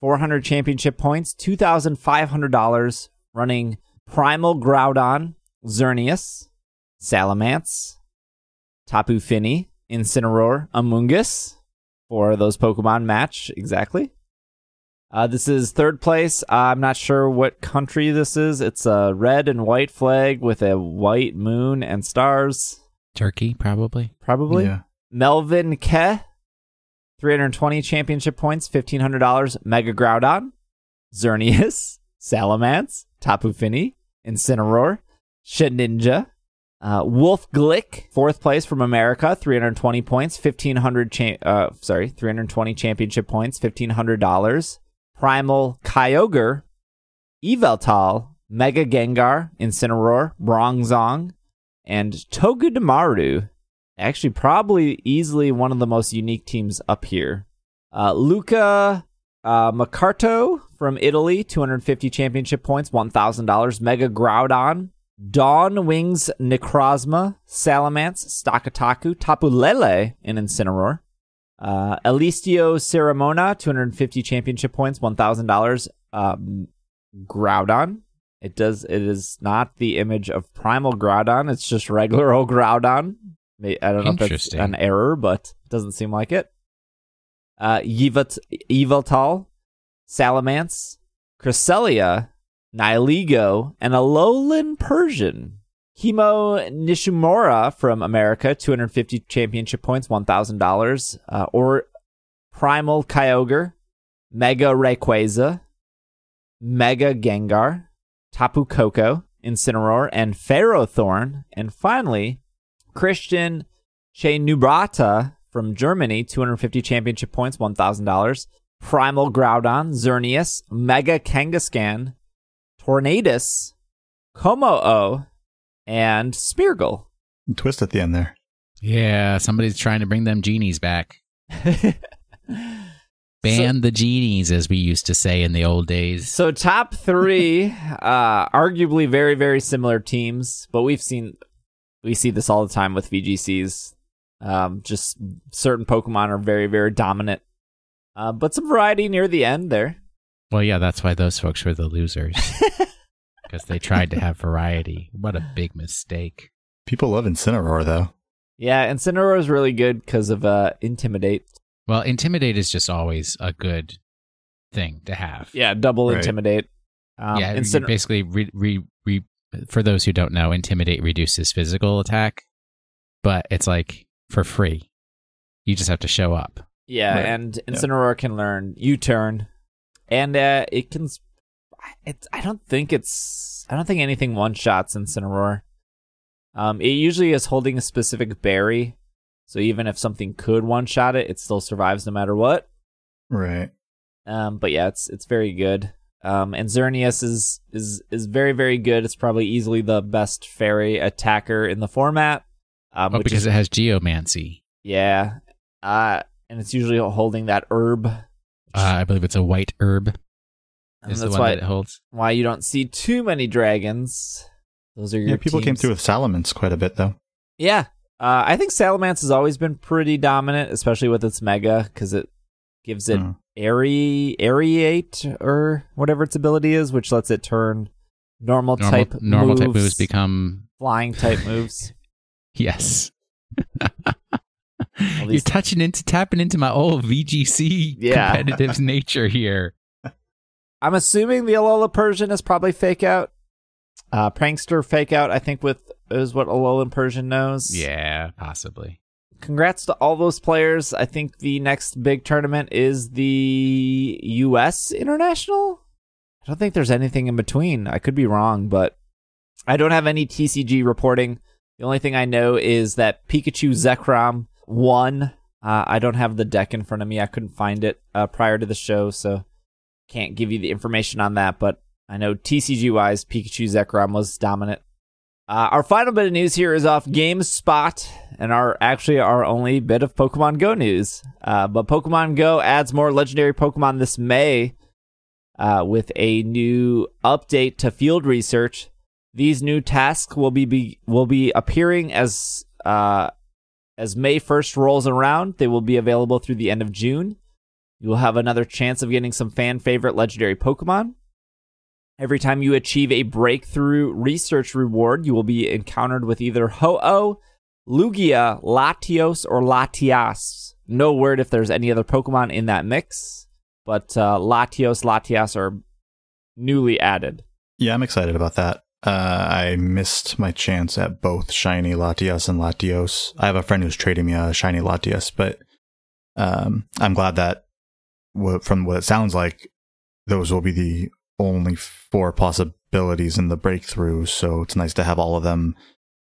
400 championship points, $2,500 running Primal Groudon, Xerneas, Salamence, Tapu Fini, Incineroar, Amoonguss for those Pokemon match exactly. Uh, this is third place. Uh, I'm not sure what country this is. It's a red and white flag with a white moon and stars. Turkey, probably. Probably. Yeah. Melvin Ke, 320 championship points, $1,500. Mega Groudon, Xerneas, Salamence, Tapu Fini, Incineroar, Shedinja, uh, Wolfe Glick, fourth place from America, 320 points, 1500 cha- uh, sorry, 320 championship points, $1,500. Primal Kyogre, Yveltal, Mega Gengar, Incineroar, Bronzong, and Togedemaru. Actually, probably easily one of the most unique teams up here. Uh, Luca uh, Macarto from Italy, 250 championship points, $1,000. Mega Groudon, Dawn Wings Necrozma, Salamence, Stakataka, Tapu Lele, and Incineroar. Uh, Elistio Ceramona, 250 championship points, $1,000. Um, Groudon. It does. It is not the image of Primal Groudon. It's just regular old Groudon. I don't know if that's an error, but it doesn't seem like it. Uh, Yveltal, Yveltal, Salamence, Cresselia, Nihilego, and Alolan Persian. Himo Nishimura from America, 250 championship points, $1,000. Uh, or Primal Kyogre, Mega Rayquaza, Mega Gengar, Tapu Koko, Incineroar, and Ferrothorn. And finally, Christian Chenubrata from Germany, 250 championship points, $1,000. Primal Groudon, Xerneas, Mega Kangaskhan, Tornadus, Kommo-o, and Smeargle. Twist at the end there. Yeah, somebody's trying to bring them genies back. Ban the genies, as we used to say in the old days. So top three, uh, arguably very, very similar teams, but we've seen we see this all the time with VGCs. Um, just certain Pokemon are very, very dominant. Uh, but some variety near the end there. Well, yeah, that's why those folks were the losers. Because they tried to have variety. What a big mistake. People love Incineroar though. Yeah, Incineroar is really good because of uh, Intimidate. Well, Intimidate is just always a good thing to have. Yeah, double Right. Intimidate. Um, yeah, you Inciner- basically, re, re, re, for those who don't know, Intimidate reduces physical attack, but it's like for free. You just have to show up. Yeah, Right. and Incineroar can learn U-turn, and uh, it can. It's. I don't think it's. I don't think anything one shots Incineroar. Um, it usually is holding a specific berry, so even if something could one shot it, it still survives no matter what. Right. Um, but yeah, it's it's very good. Um, and Xerneas is is is very very good. It's probably easily the best fairy attacker in the format. Um, Oh, because is it has Geomancy. yeah, uh, and it's usually holding that herb. Uh, I believe it's a white herb. And Is the that's one why that it holds. why you don't see too many dragons. Those are your Yeah, people came through with Salamence quite a bit though. Yeah, uh, I think Salamence has always been pretty dominant, especially with its Mega, because it gives it Mm. airy, aeriate or whatever its ability is, which lets it turn normal, Normal, type normal moves, type moves become flying type moves. yes. You're touching into tapping into my old VGC Yeah. competitive nature here. I'm assuming the Alola Persian is probably fake out. Uh, prankster fake out, I think, with is what Alolan Persian knows. Yeah, possibly. Congrats to all those players. I think the next big tournament is the U.S. International. I don't think there's anything in between. I could be wrong, but I don't have any TCG reporting. The only thing I know is that Pikachu Zekrom won. Uh, I don't have the deck in front of me. I couldn't find it uh, prior to the show, so can't give you the information on that. But I know TCG wise, Pikachu Zekrom was dominant. Uh, our final bit of news here is off GameSpot, and our actually our only bit of Pokemon Go news. Uh, but Pokemon Go adds more legendary Pokemon this May uh, with a new update to field research. These new tasks will be, be will be appearing as uh, as May first rolls around. They will be available through the end of June. You will have another chance of getting some fan favorite legendary Pokemon. Every time you achieve a breakthrough research reward, you will be encountered with either Ho-Oh, Lugia, Latios, or Latias. No word if there's any other Pokemon in that mix, but uh, Latios, Latias are newly added. Yeah, I'm excited about that. Uh, I missed my chance at both shiny Latias and Latios. I have a friend who's trading me a shiny Latias, but um, I'm glad that wha- from what it sounds like, those will be the only four possibilities in the breakthrough. So it's nice to have all of them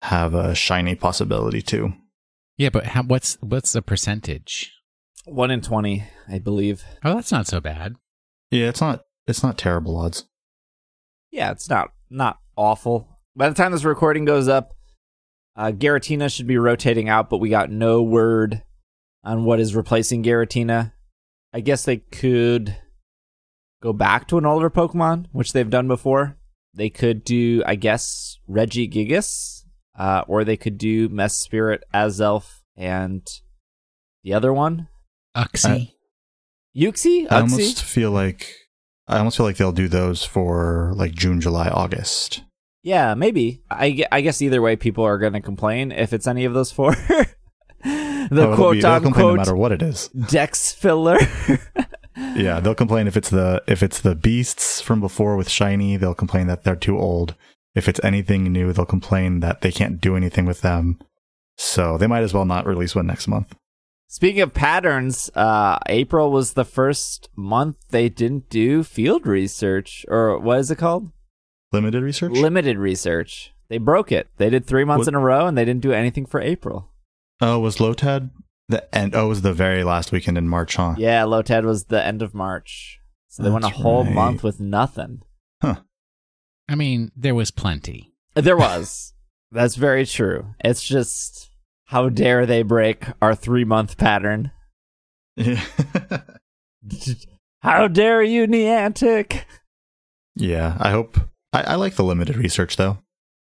have a shiny possibility too. Yeah, but how, what's what's the percentage? One in 20, I believe. Oh, that's not so bad. Yeah, it's not it's not terrible odds. Yeah, it's not not awful. By the time this recording goes up, uh, Giratina should be rotating out, but we got no word on what is replacing Giratina. I guess they could go back to an older Pokemon, which they've done before. They could do, I guess, Regigigas, uh, or they could do Mesprit, Azelf, and the other one, Uxie. Yuxi. I Uxie? almost feel like I almost feel like they'll do those for like June, July, August. Yeah, maybe. I, I guess either way, people are going to complain if it's any of those four. the Oh, quote be- they'll complain no unquote matter what it is. Dex filler. Yeah, they'll complain if it's the if it's the beasts from before with shiny, they'll complain that they're too old. If it's anything new, they'll complain that they can't do anything with them. So they might as well not release one next month. Speaking of patterns, uh, April was the first month they didn't do field research, or what is it called? Limited research. Limited research. They broke it. They did three months What- in a row, and they didn't do anything for April. oh, was Lotad the end? Oh, it was the very last weekend in March, huh? Yeah, Lotad was the end of March, so they went a whole right. month with nothing. Huh. I mean, there was plenty. There was. That's very true. It's just how dare they break our three month pattern? Yeah. How dare you, Niantic? yeah, I hope. I, I like the limited research though.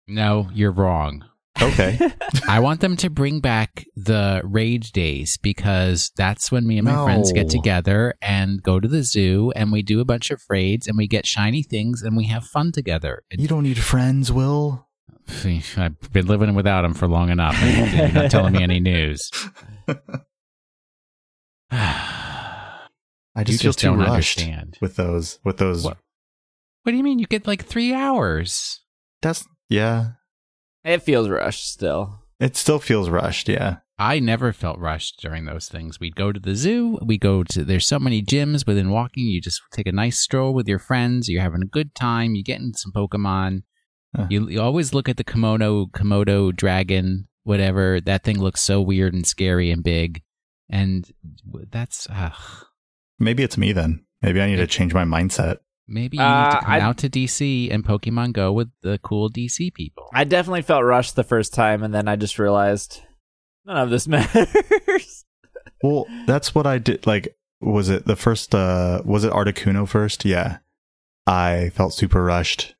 No, you're wrong. Okay. I want them to bring back the raid days because that's when me and my friends get together and go to the zoo and we do a bunch of raids and we get shiny things and we have fun together. you don't need friends, Will. I've been living without them for long enough. and You're not telling me any news. I you just feel just too don't rushed understand. with those. With those. What? What do you mean? You get like three hours. That's yeah. It feels rushed still. It still feels rushed. Yeah. I never felt rushed during those things. We'd go to the zoo. We go to there's so many gyms within walking. You just take a nice stroll with your friends. You're having a good time. You get in some Pokemon. Huh. You, you always look at the Komodo Komodo dragon, whatever. That thing looks so weird and scary and big, and that's ugh. Maybe it's me then. Maybe I need to change my mindset. Maybe you need Uh, to come I'd- out to DC and Pokemon Go with the cool DC people. I definitely felt rushed the first time, and then I just realized none of this matters. Well, that's what I did. Like, was it the first? uh Was it Articuno first? Yeah. I felt super rushed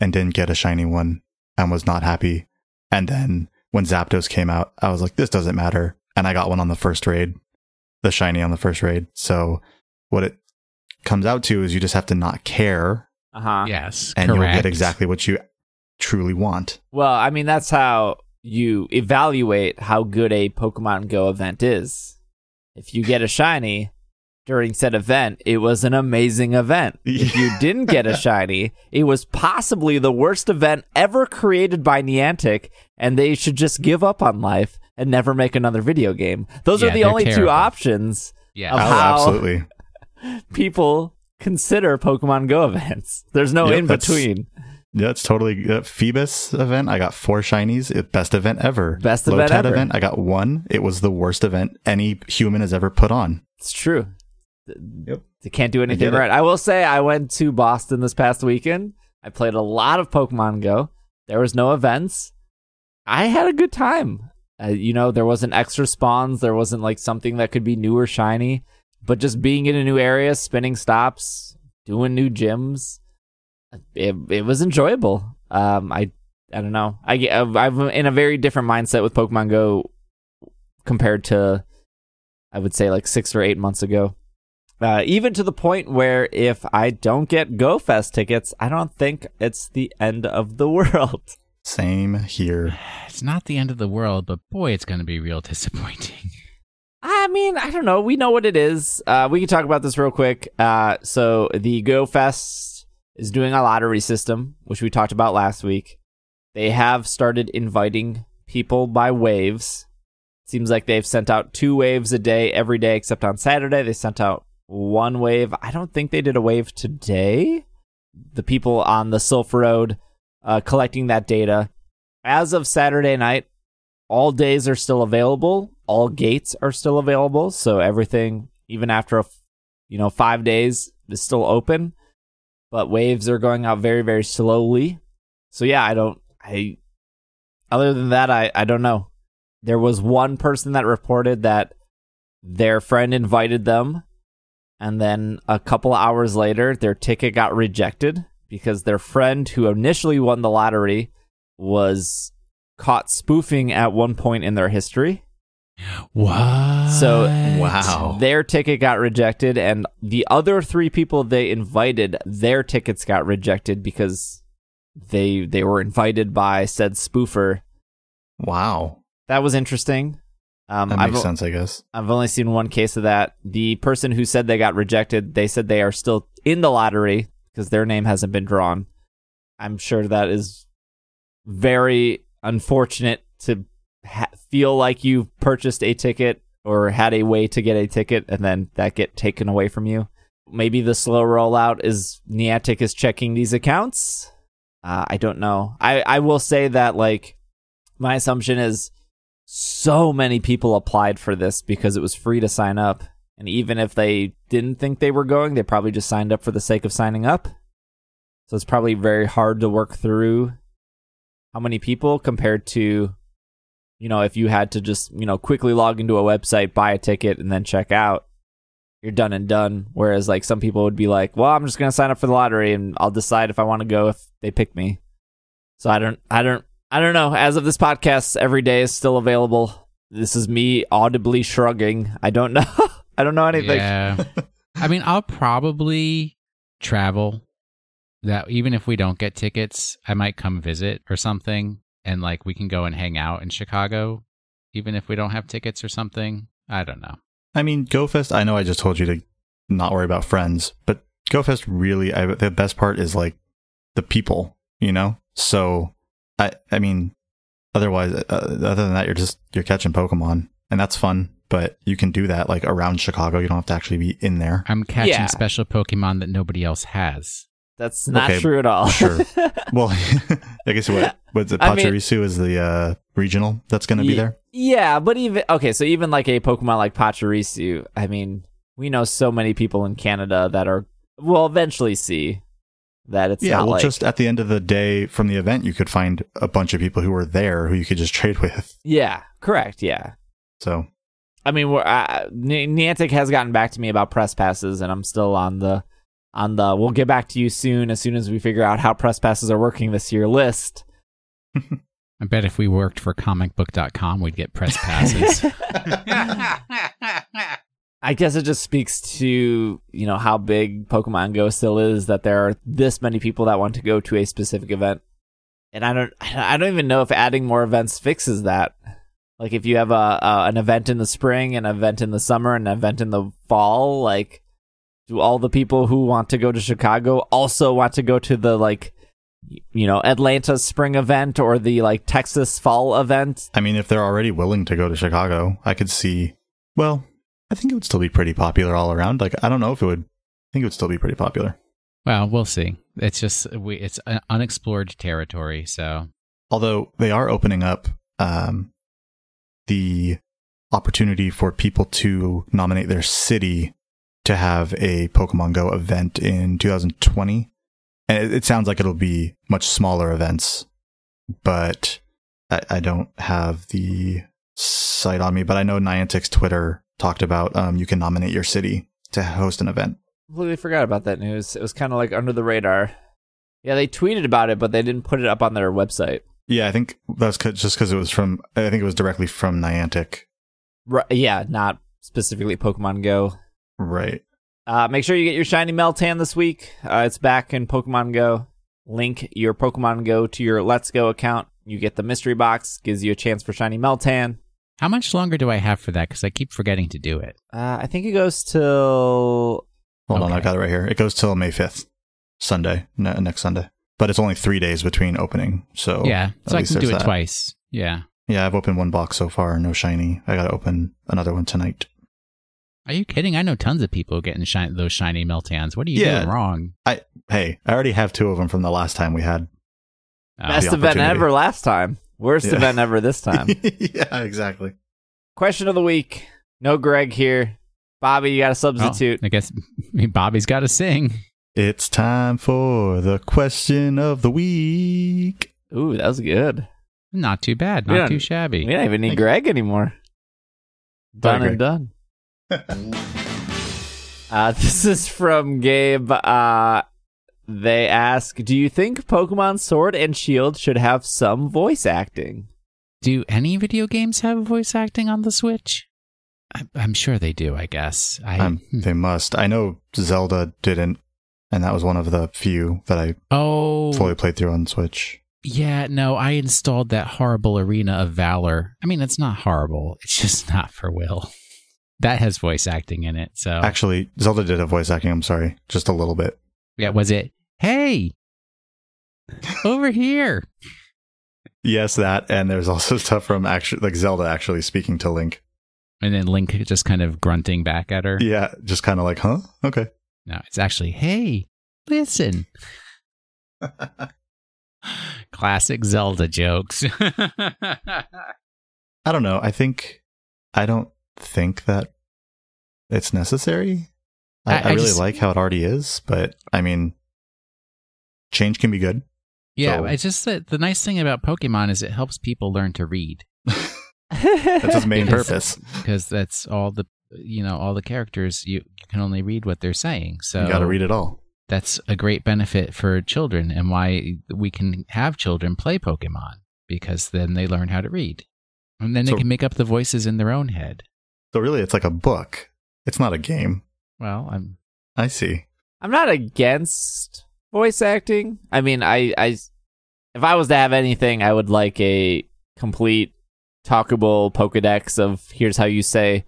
and didn't get a shiny one and was not happy. And then when Zapdos came out, I was like, this doesn't matter. And I got one on the first raid, the shiny on the first raid. So what it comes out to is you just have to not care Uh huh. Yes, and you'll get exactly what you truly want. Well, I mean, that's how you evaluate how good a Pokemon Go event is. If you get a shiny during said event, it was an amazing event. If you didn't get a shiny, it was possibly the worst event ever created by Niantic, and they should just give up on life and never make another video game. Those are the they're only two options Yeah, Of Oh, how- absolutely. People consider Pokemon Go events. There's no Yep, in between. Yeah, it's totally uh, Phoebus event. I got four shinies. It, best event ever. Best Low event ever. event. I got one. It was the worst event any human has ever put on. It's true. Yep. They can't do anything it. right. I will say I went to Boston this past weekend. I played a lot of Pokemon Go. There was no events. I had a good time. Uh, you know, there wasn't extra spawns. There wasn't like something that could be new or shiny. But just being in a new area, spinning stops, doing new gyms, it it was enjoyable. Um, I I don't know. I I'm in a very different mindset with Pokemon Go compared to I would say like six or eight months ago. Uh, even to the point where if I don't get GoFest tickets, I don't think it's the end of the world. Same here. it's not the end of the world, but boy, it's going to be real disappointing. I mean, I don't know. We know what it is. Uh, we can talk about this real quick. Uh, so the GoFest is doing a lottery system, which we talked about last week. They have started inviting people by waves. Seems like they've sent out two waves a day every day, except on Saturday they sent out one wave. I don't think they did a wave today. The people on the Silph Road uh, collecting that data. As of Saturday night, all days are still available. All gates are still available. So everything, even after a, you know, five days, is still open. But waves are going out very, very slowly. So yeah, I don't. I. Other than that, I I don't know. There was one person that reported that their friend invited them, and then a couple hours later, their ticket got rejected because their friend who initially won the lottery was caught spoofing at one point in their history. What? So Wow. their ticket got rejected, and the other three people they invited, their tickets got rejected because they they were invited by said spoofer. Wow. That was interesting. Um, That I've, makes sense, I guess. I've only seen one case of that. The person who said they got rejected, they said they are still in the lottery because their name hasn't been drawn. I'm sure that is very unfortunate to ha- feel like you've purchased a ticket or had a way to get a ticket and then that get taken away from you. Maybe the slow rollout is Niantic is checking these accounts. Uh, I don't know. I, I will say that like my assumption is so many people applied for this because it was free to sign up. And even if they didn't think they were going, they probably just signed up for the sake of signing up. So it's probably very hard to work through how many people compared to, you know, if you had to just, you know, quickly log into a website, buy a ticket, and then check out, you're done and done. Whereas, like, some people would be like, well, I'm just going to sign up for the lottery and I'll decide if I want to go if they pick me. So I don't, I don't, I don't know. As of this podcast, every day is still available. This is me audibly shrugging. I don't know. I don't know anything. Yeah. I mean, I'll probably travel. That even if we don't get tickets, I might come visit or something, and like we can go and hang out in Chicago, even if we don't have tickets or something. I don't know. I mean, GoFest, I know I just told you to not worry about friends, but GoFest really, I, the best part is like the people, you know? So, I, I mean, otherwise, uh, other than that, you're just, you're catching Pokemon and that's fun, but you can do that like around Chicago. You don't have to actually be in there. I'm catching Yeah. special Pokemon that nobody else has. That's not Okay, true at all. sure. Well, I guess what, what's it? I mean- Pachirisu is the, uh, regional that's going to be there. Yeah, but even okay, so even like a Pokemon like Pachirisu, I mean, we know so many people in Canada that are will eventually see that it's yeah, not well, like just at the end of the day from the event, you could find a bunch of people who were there who you could just trade with. yeah, correct, yeah. So, I mean, we're, uh, N- Niantic has gotten back to me about press passes, and I'm still on the on the. We'll get back to you soon as soon as we figure out how press passes are working this year list. I bet if we worked for comicbook.com, we'd get press passes. I guess it just speaks to you know how big Pokemon Go still is that there are this many people that want to go to a specific event, and I don't I don't even know if adding more events fixes that. Like if you have a, a an event in the spring, an event in the summer, an event in the fall, like do all the people who want to go to Chicago also want to go to the like you know Atlanta spring event or the like Texas fall event? I mean, if they're already willing to go to Chicago, I could see. Well, I think it would still be pretty popular all around. Like, I don't know if it would. I think it would still be pretty popular. well, we'll see. It's just we it's an unexplored territory, so Although they are opening up um, the opportunity for people to nominate their city to have a Pokemon Go event in 2020. And it, it sounds like it'll be much smaller events, but I, I don't have the site on me. But I know Niantic's Twitter talked about um, you can nominate your city to host an event. completely forgot about that news. It was kind of like under the radar. Yeah, they tweeted about it, but they didn't put it up on their website. Yeah, I think that's just because it was from. I think it was directly from Niantic. Right, yeah, not specifically Pokemon Go. Right. Uh, make sure you get your shiny Meltan this week. Uh, it's back in Pokemon Go. Link your Pokemon Go to your Let's Go account. You get the mystery box, gives you a chance for shiny Meltan. how much longer do I have for that? Because I keep forgetting to do it. Uh, I think it goes till Hold on, I got it right here. It goes till May 5th, Sunday, ne- next Sunday. But it's only three days between opening. So yeah, so I least can do it that. twice. Yeah. Yeah, I've opened one box so far, no shiny. I got to open another one tonight. Are you kidding? I know tons of people getting shine, those shiny Meltans. What are you Yeah. doing wrong? I Hey, I already have two of them from the last time we had. Oh. best the event ever last time. Worst Yeah. event ever this time. yeah, exactly. Question of the week. No Greg here. Bobby, you got a Oh, substitute. I guess Bobby's got to sing. It's time for the question of the week. Ooh, that was good. Not too bad. Not too shabby. We don't even need Thank- Greg anymore. Done Sorry, and done. Uh, this is from Gabe. Uh, they ask, "Do you think Pokemon Sword and Shield should have some voice acting?" Do any video games have voice acting on the Switch? I, I'm sure they do. I guess. I Um, they must. I know Zelda didn't, and that was one of the few that I oh fully played through on Switch. yeah. No, I installed that horrible Arena of Valor. I mean, it's not horrible. It's just not for Will. That has voice acting in it. So Actually, Zelda did have voice acting. I'm sorry, just a little bit. yeah, was it? Hey, over here. Yes, that, and there's also stuff from actually like Zelda actually speaking to Link. And then Link just kind of grunting back at her. Yeah, just kind of like, huh? Okay. No, it's actually, hey, listen. Classic Zelda jokes. I don't know. I think I don't think that it's necessary. I, I- I, I really just- like how it already is, but I mean, change can be good. yeah, So- it's just that the nice thing about Pokemon is it helps people learn to read That's its main Because- purpose. because that's all the you know all the characters you, you can only read what they're saying. So you got to read it all. that's a great benefit for children and why we can have children play Pokemon because then they learn how to read. And then they can make up the voices in their own head. So really, it's like a book. It's not a game. Well, I'm I see. I'm not against voice acting. I mean, I, I, if I was to have anything, I would like a complete talkable Pokedex of here's how you say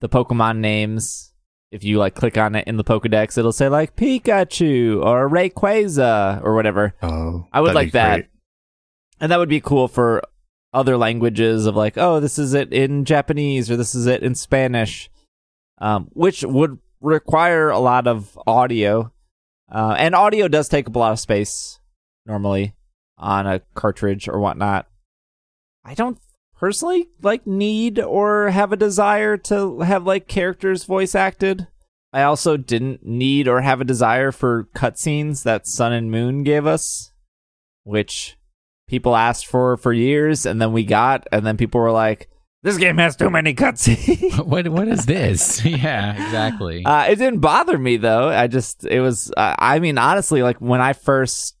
the Pokemon names. If you like click on it in the Pokedex, it'll say like Pikachu or Rayquaza or whatever. Oh, I would like that. great. And that would be cool for other languages of like, oh, this is it in Japanese or this is it in Spanish, um, which would require a lot of audio. Uh, and audio does take up a lot of space normally on a cartridge or whatnot. I don't personally like need or have a desire to have like characters voice acted. I also didn't need or have a desire for cutscenes that Sun and Moon gave us, which people asked for for years, and then we got, and then people were like, "This game has too many cutscenes." what what is this? yeah, exactly. uh, it didn't bother me though. I just it was. Uh, I mean, honestly, like when I first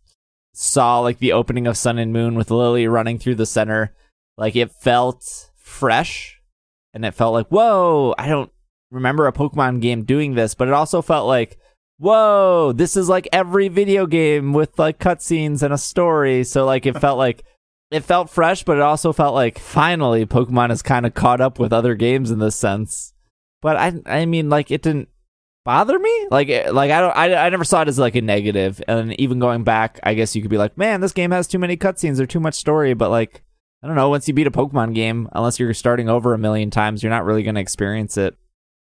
saw like the opening of Sun and Moon with Lillie running through the center, like it felt fresh and it felt like, whoa, I don't remember a Pokemon game doing this, but it also felt like, whoa, this is like every video game with like cutscenes and a story. So like it felt like it felt fresh, but it also felt like finally Pokemon is kind of caught up with other games in this sense. But I, I mean, like it didn't bother me. Like, eh, like I don't, I, I never saw it as like a negative. And even going back, I guess you could be like, man, this game has too many cutscenes or too much story. But like, I don't know. Once you beat a Pokemon game, unless you're starting over a million times, you're not really going to experience it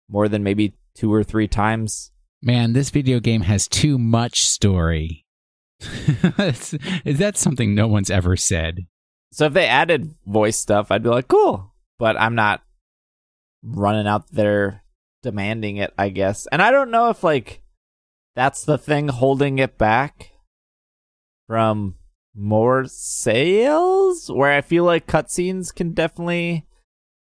more than maybe two or three times. Man, this video game has too much story. That's something no one's ever said. So if they added voice stuff, I'd be like, cool. But I'm not running out there demanding it, I guess. And I don't know if like that's the thing holding it back from more sales, where I feel like cutscenes can definitely.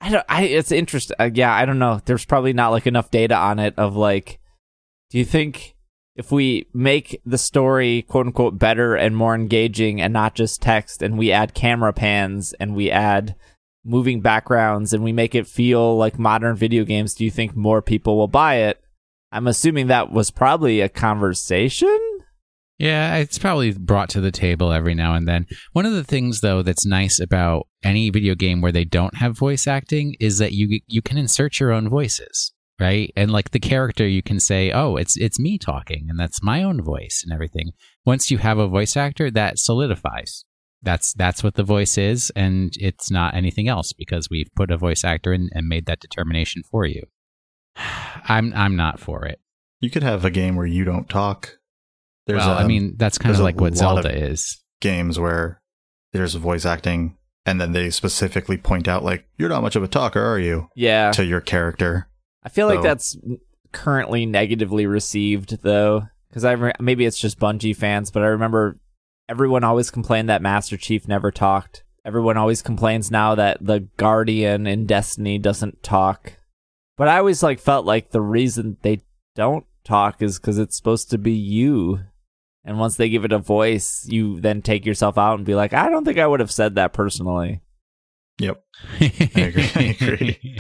I don't. I it's interesting. Uh, yeah, I don't know. There's probably not like enough data on it. Of like, do you think if we make the story quote unquote better and more engaging and not just text and we add camera pans and we add moving backgrounds and we make it feel like modern video games, do you think more people will buy it? I'm assuming that was probably a conversation. Yeah, it's probably brought to the table every now and then. One of the things though that's nice about any video game where they don't have voice acting is that you you can insert your own voices, right? And like the character you can say, "Oh, it's it's me talking and that's my own voice and everything." Once you have a voice actor, that solidifies. That's that's what the voice is and it's not anything else because we've put a voice actor in and made that determination for you. I'm I'm not for it. You could have a game where you don't talk. There's well, I um, mean, that's kind of like what Zelda is. games where there's voice acting and then they specifically point out like you're not much of a talker, are you? Yeah. To your character. I feel like So- that's currently negatively received though, because I re- maybe it's just Bungie fans, but I remember everyone always complained that Master Chief never talked. Everyone always complains now that the Guardian in Destiny doesn't talk. But I always like felt like the reason they don't talk is because it's supposed to be you. And once they give it a voice, you then take yourself out and be like, I don't think I would have said that personally. Yep. I agree. I agree.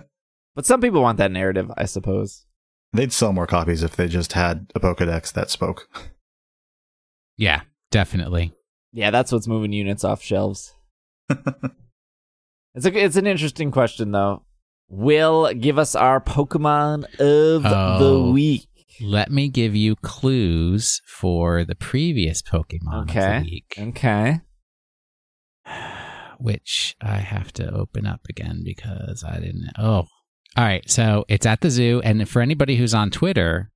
But some people want that narrative, I suppose. They'd sell more copies if they just had a Pokedex that spoke. yeah, definitely. Yeah, that's what's moving units off shelves. It's a, it's an interesting question though. Will give us our Pokemon of Oh. the week. Let me give you clues for the previous Pokemon of Okay. the week, Okay. which I have to open up again because I didn't. Oh, all right. So it's at the zoo, and for anybody who's on Twitter,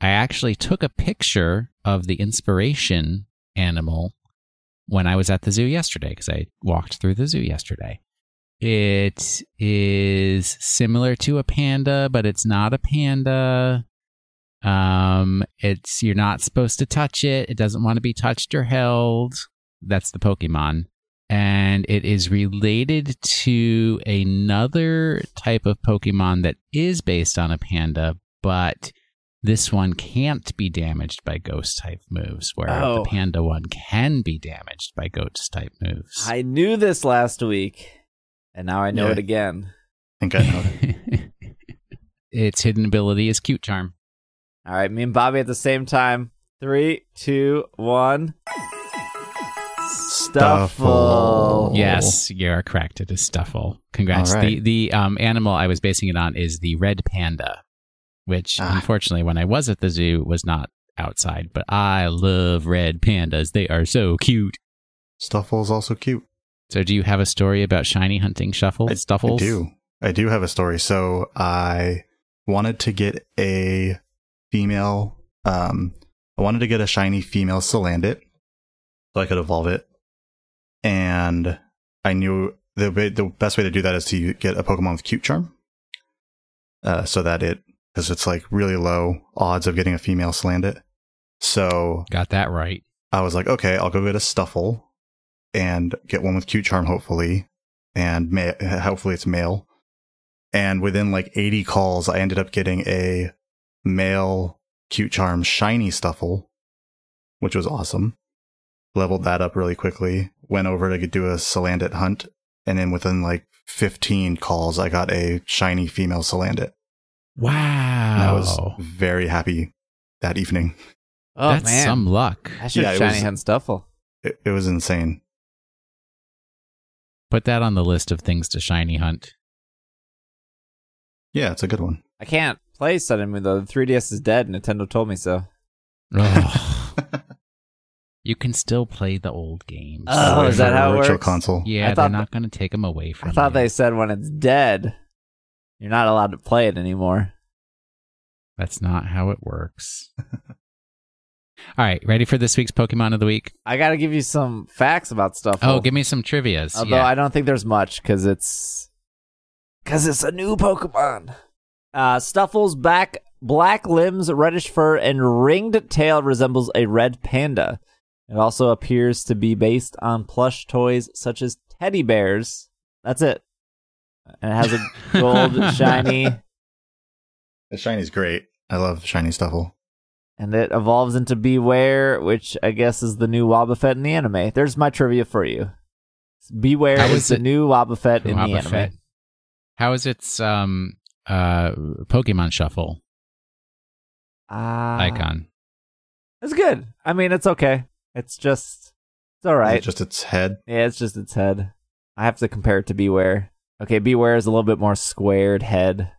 I actually took a picture of the inspiration animal when I was at the zoo yesterday because I walked through the zoo yesterday. It is similar to a panda, but it's not a panda. Um, it's you're not supposed to touch it. It doesn't want to be touched or held. That's the Pokemon. And it is related to another type of Pokemon that is based on a panda, but this one can't be damaged by ghost type moves, where Oh. the panda one can be damaged by ghost type moves. I knew this last week, and now I know Yeah. it again. I think I know. it. its hidden ability is cute charm. All right, me and Bobby at the same time. Three, two, one. Stufful. Stufful. Yes, you're correct. It is Stufful. Congrats. All right. The the um, animal I was basing it on is the red panda, which Ah. unfortunately, when I was at the zoo, was not outside. But I love red pandas. They are so cute. Stufful is also cute. So, do you have a story about shiny hunting shuffle I, Stuffuls? I do. I do have a story. So I wanted to get a female. Um, I wanted to get a shiny female Salandit, so I could evolve it. And I knew the way, the best way to do that is to get a Pokemon with Cute Charm, uh, so that it because it's like really low odds of getting a female Salandit. So Got that right. I was like, okay, I'll go get a Stufful and get one with Cute Charm, hopefully, and ma- hopefully it's male. And within like 80 calls, I ended up getting a male Cute Charm shiny Stufful, which was awesome. Leveled that up really quickly, went over to do a Salandit hunt, and then within like 15 calls, I got a shiny female Salandit. Wow. And I was very happy that evening. Oh That's man, some luck. I should Yeah, shiny was- hunt Stufful. It, it was insane. Put that on the list of things to shiny hunt. Yeah, it's a good one. I can't play Sun and Moon though. The 3DS is dead. Nintendo told me so. Ugh. you can still play the old games. Oh, is that how it Virtual works? Console. yeah, I they're not going to take them away from I thought you. they said when it's dead, you're not allowed to play it anymore. That's not how it works. All right, ready for this week's Pokemon of the week? I got to give you some facts about Stufful. Oh, give me some trivia's. Although yeah. I don't think there's much because it's because it's a new Pokemon. Uh, Stufful's back, black limbs, reddish fur, and ringed tail resembles a red panda. It also appears to be based on plush toys such as teddy bears. That's it. And it has a gold shiny, The shiny's great. I love shiny Stufful. and it evolves into Bewear, which I guess is the new Wobbuffet in the anime. There's my trivia for you. Bewear How is is the it- new Wobbuffet in the anime. How is its um uh Pokemon Shuffle Uh, icon? It's good. I mean, it's okay. It's just, it's all right. Is it just its head. yeah, it's just its head. I have to compare it to Bewear. Okay, Bewear is a little bit more squared head.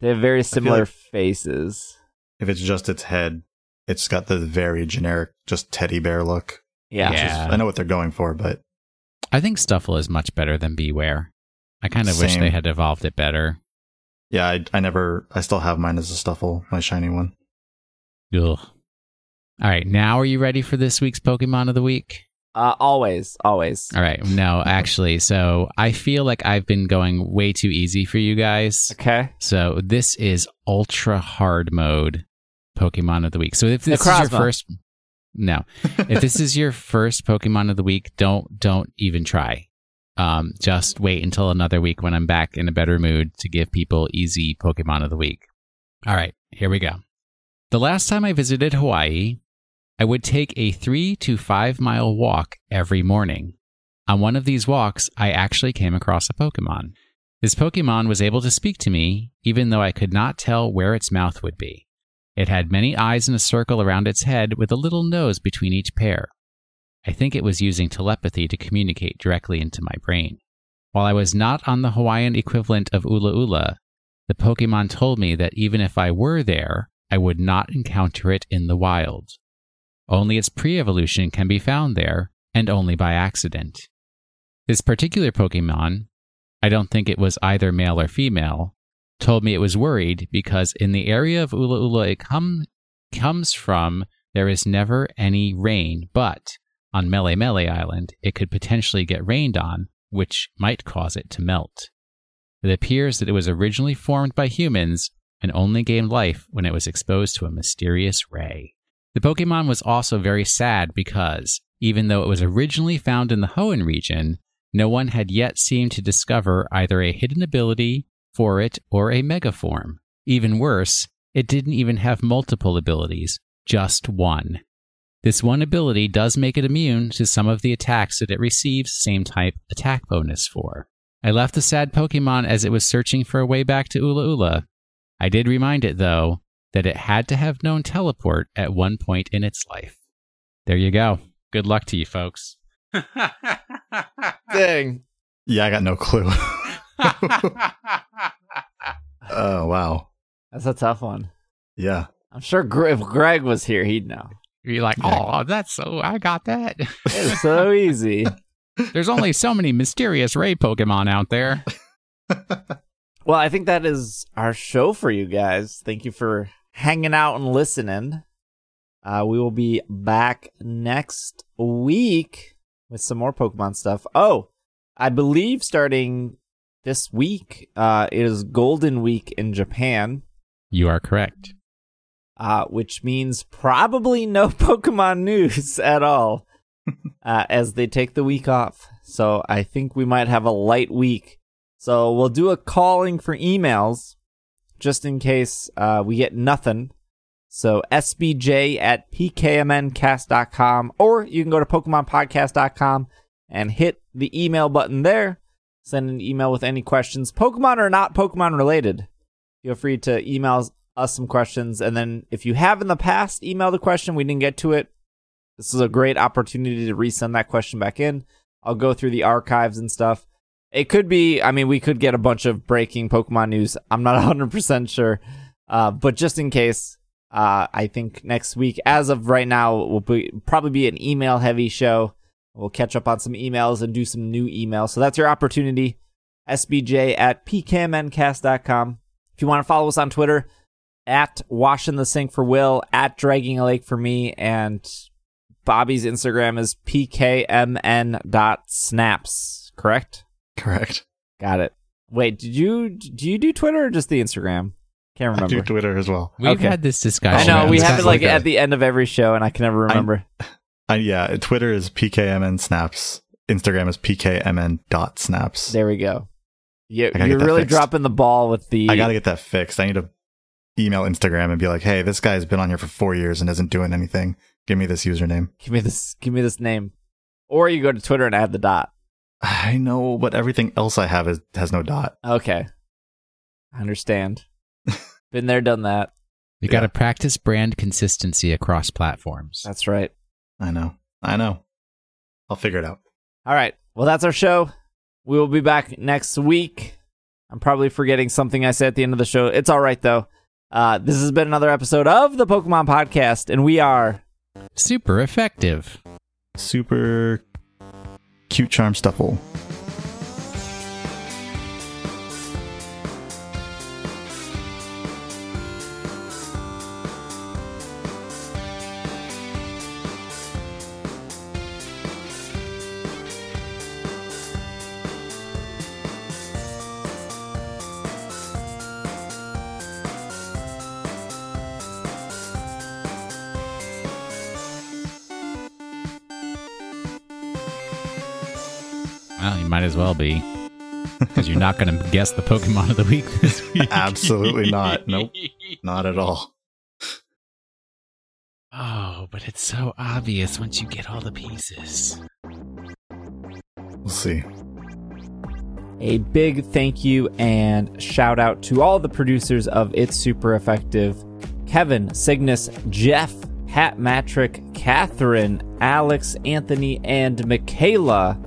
They have very similar like- faces. If it's just its head, it's got the very generic, just teddy bear look. Yeah. which is- Yeah. I know what they're going for, but I think Stufful is much better than Bewear. I kind of wish they had evolved it better. yeah, I, I never, I still have mine as a Stufful, my shiny one. Ugh. All right, now are you ready for this week's Pokemon of the week? Uh, always, always. All right, no, actually, so I feel like I've been going way too easy for you guys. Okay. So this is ultra hard mode Pokemon of the week. So if this is your first, no, if this is your first Pokemon of the week, don't don't even try. Um, just wait until another week when I'm back in a better mood to give people easy Pokemon of the week. All right, here we go. The last time I visited Hawaii, I would take a three to five mile walk every morning. On one of these walks, I actually came across a Pokemon. This Pokemon was able to speak to me, even though I could not tell where its mouth would be. It had many eyes in a circle around its head with a little nose between each pair. I think it was using telepathy to communicate directly into my brain. While I was not on the Hawaiian equivalent of Ula Ula, the Pokemon told me that even if I were there, I would not encounter it in the wild. Only its pre evolution can be found there, and only by accident. This particular Pokemon, I don't think it was either male or female, told me it was worried because in the area of Ula Ula it come, comes from, there is never any rain, but on Mele Mele Island, it could potentially get rained on, which might cause it to melt. It appears that it was originally formed by humans and only gained life when it was exposed to a mysterious ray. The Pokemon was also very sad because, even though it was originally found in the Hoenn region, no one had yet seemed to discover either a hidden ability for it or a megaform. Even worse, it didn't even have multiple abilities, just one. This one ability does make it immune to some of the attacks that it receives same type attack bonus for. I left the sad Pokemon as it was searching for a way back to Ula Ula. I did remind it, though, that it had to have known teleport at one point in its life. There you go. Good luck to you, folks. Dang. Yeah, I got no clue. oh wow. That's a tough one. Yeah. I'm sure Gre- if Greg was here, he'd know. You're like, oh, that's so, I got that. It's so easy. There's only so many mysterious Ray Pokemon out there. Well, I think that is our show for you guys. Thank you for hanging out and listening. Uh, we will be back next week with some more Pokemon stuff. Oh, I believe starting this week uh, is Golden Week in Japan, You are correct. uh, which means probably no Pokemon news at all uh, as they take the week off. So I think we might have a light week. So we'll do a calling for emails just in case uh, we get nothing. So SBJ at PKMNcast.com, or you can go to PokemonPodcast.com and hit the email button there. Send an email with any questions, Pokemon or not Pokemon related. Feel free to email us some questions. And then if you have in the past emailed a question, we didn't get to it. This is a great opportunity to resend that question back in. I'll go through the archives and stuff. It could be, I mean, we could get a bunch of breaking Pokemon news. I'm not 100% sure. Uh, but just in case, uh, I think next week, as of right now, will be, probably be an email heavy show. We'll catch up on some emails and do some new emails. So that's your opportunity. SBJ at pkmncast.com. If you want to follow us on Twitter, at washing the sink for Will, at dragging a lake for me, and Bobby's Instagram is pkmn.snaps, correct? Correct. Got it. Wait, did you do you do Twitter or just the Instagram? Can't I do remember. Twitter as well. We've Okay. had this discussion. I know we have it like like a- at the end of every show, and I can never remember. Uh, yeah, Twitter is pkmn snaps. Instagram is pkmn dot snaps. there we go. you, you're really fixed. dropping the ball with the. I got to get that fixed. I need to email Instagram and be like, "Hey, this guy's been on here for four years and isn't doing anything. Give me this username." give me this. Give me this name, or you go to Twitter and add the dot. I know, but everything else I have is has no dot. Okay, I understand. Been there, done that. You got to practice brand consistency across platforms. That's right. I know. I know. I'll figure it out. All right. Well, that's our show. We will be back next week. I'm probably forgetting something I said at the end of the show. It's all right though. Uh, this has been another episode of the Pokemon Podcast, and we are Super effective. Super cute charm stufful. Well, you might as well be. Because you're not going to guess the Pokemon of the week this week. Absolutely not. Nope. Not at all. Oh, but it's so obvious once you get all the pieces. We'll see. a big thank you and shout out to all the producers of It's Super Effective Kevin, Cygnus, Jeff, Hat Matrick, Catherine, Alex, Anthony, and Michaela.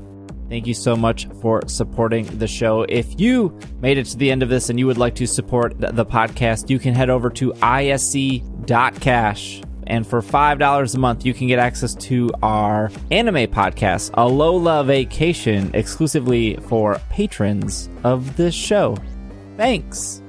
Thank you so much for supporting the show. If you made it to the end of this and you would like to support the podcast, you can head over to isc.cash. And for $5 a month, you can get access to our anime podcast, Alola Vacation, exclusively for patrons of this show. Thanks.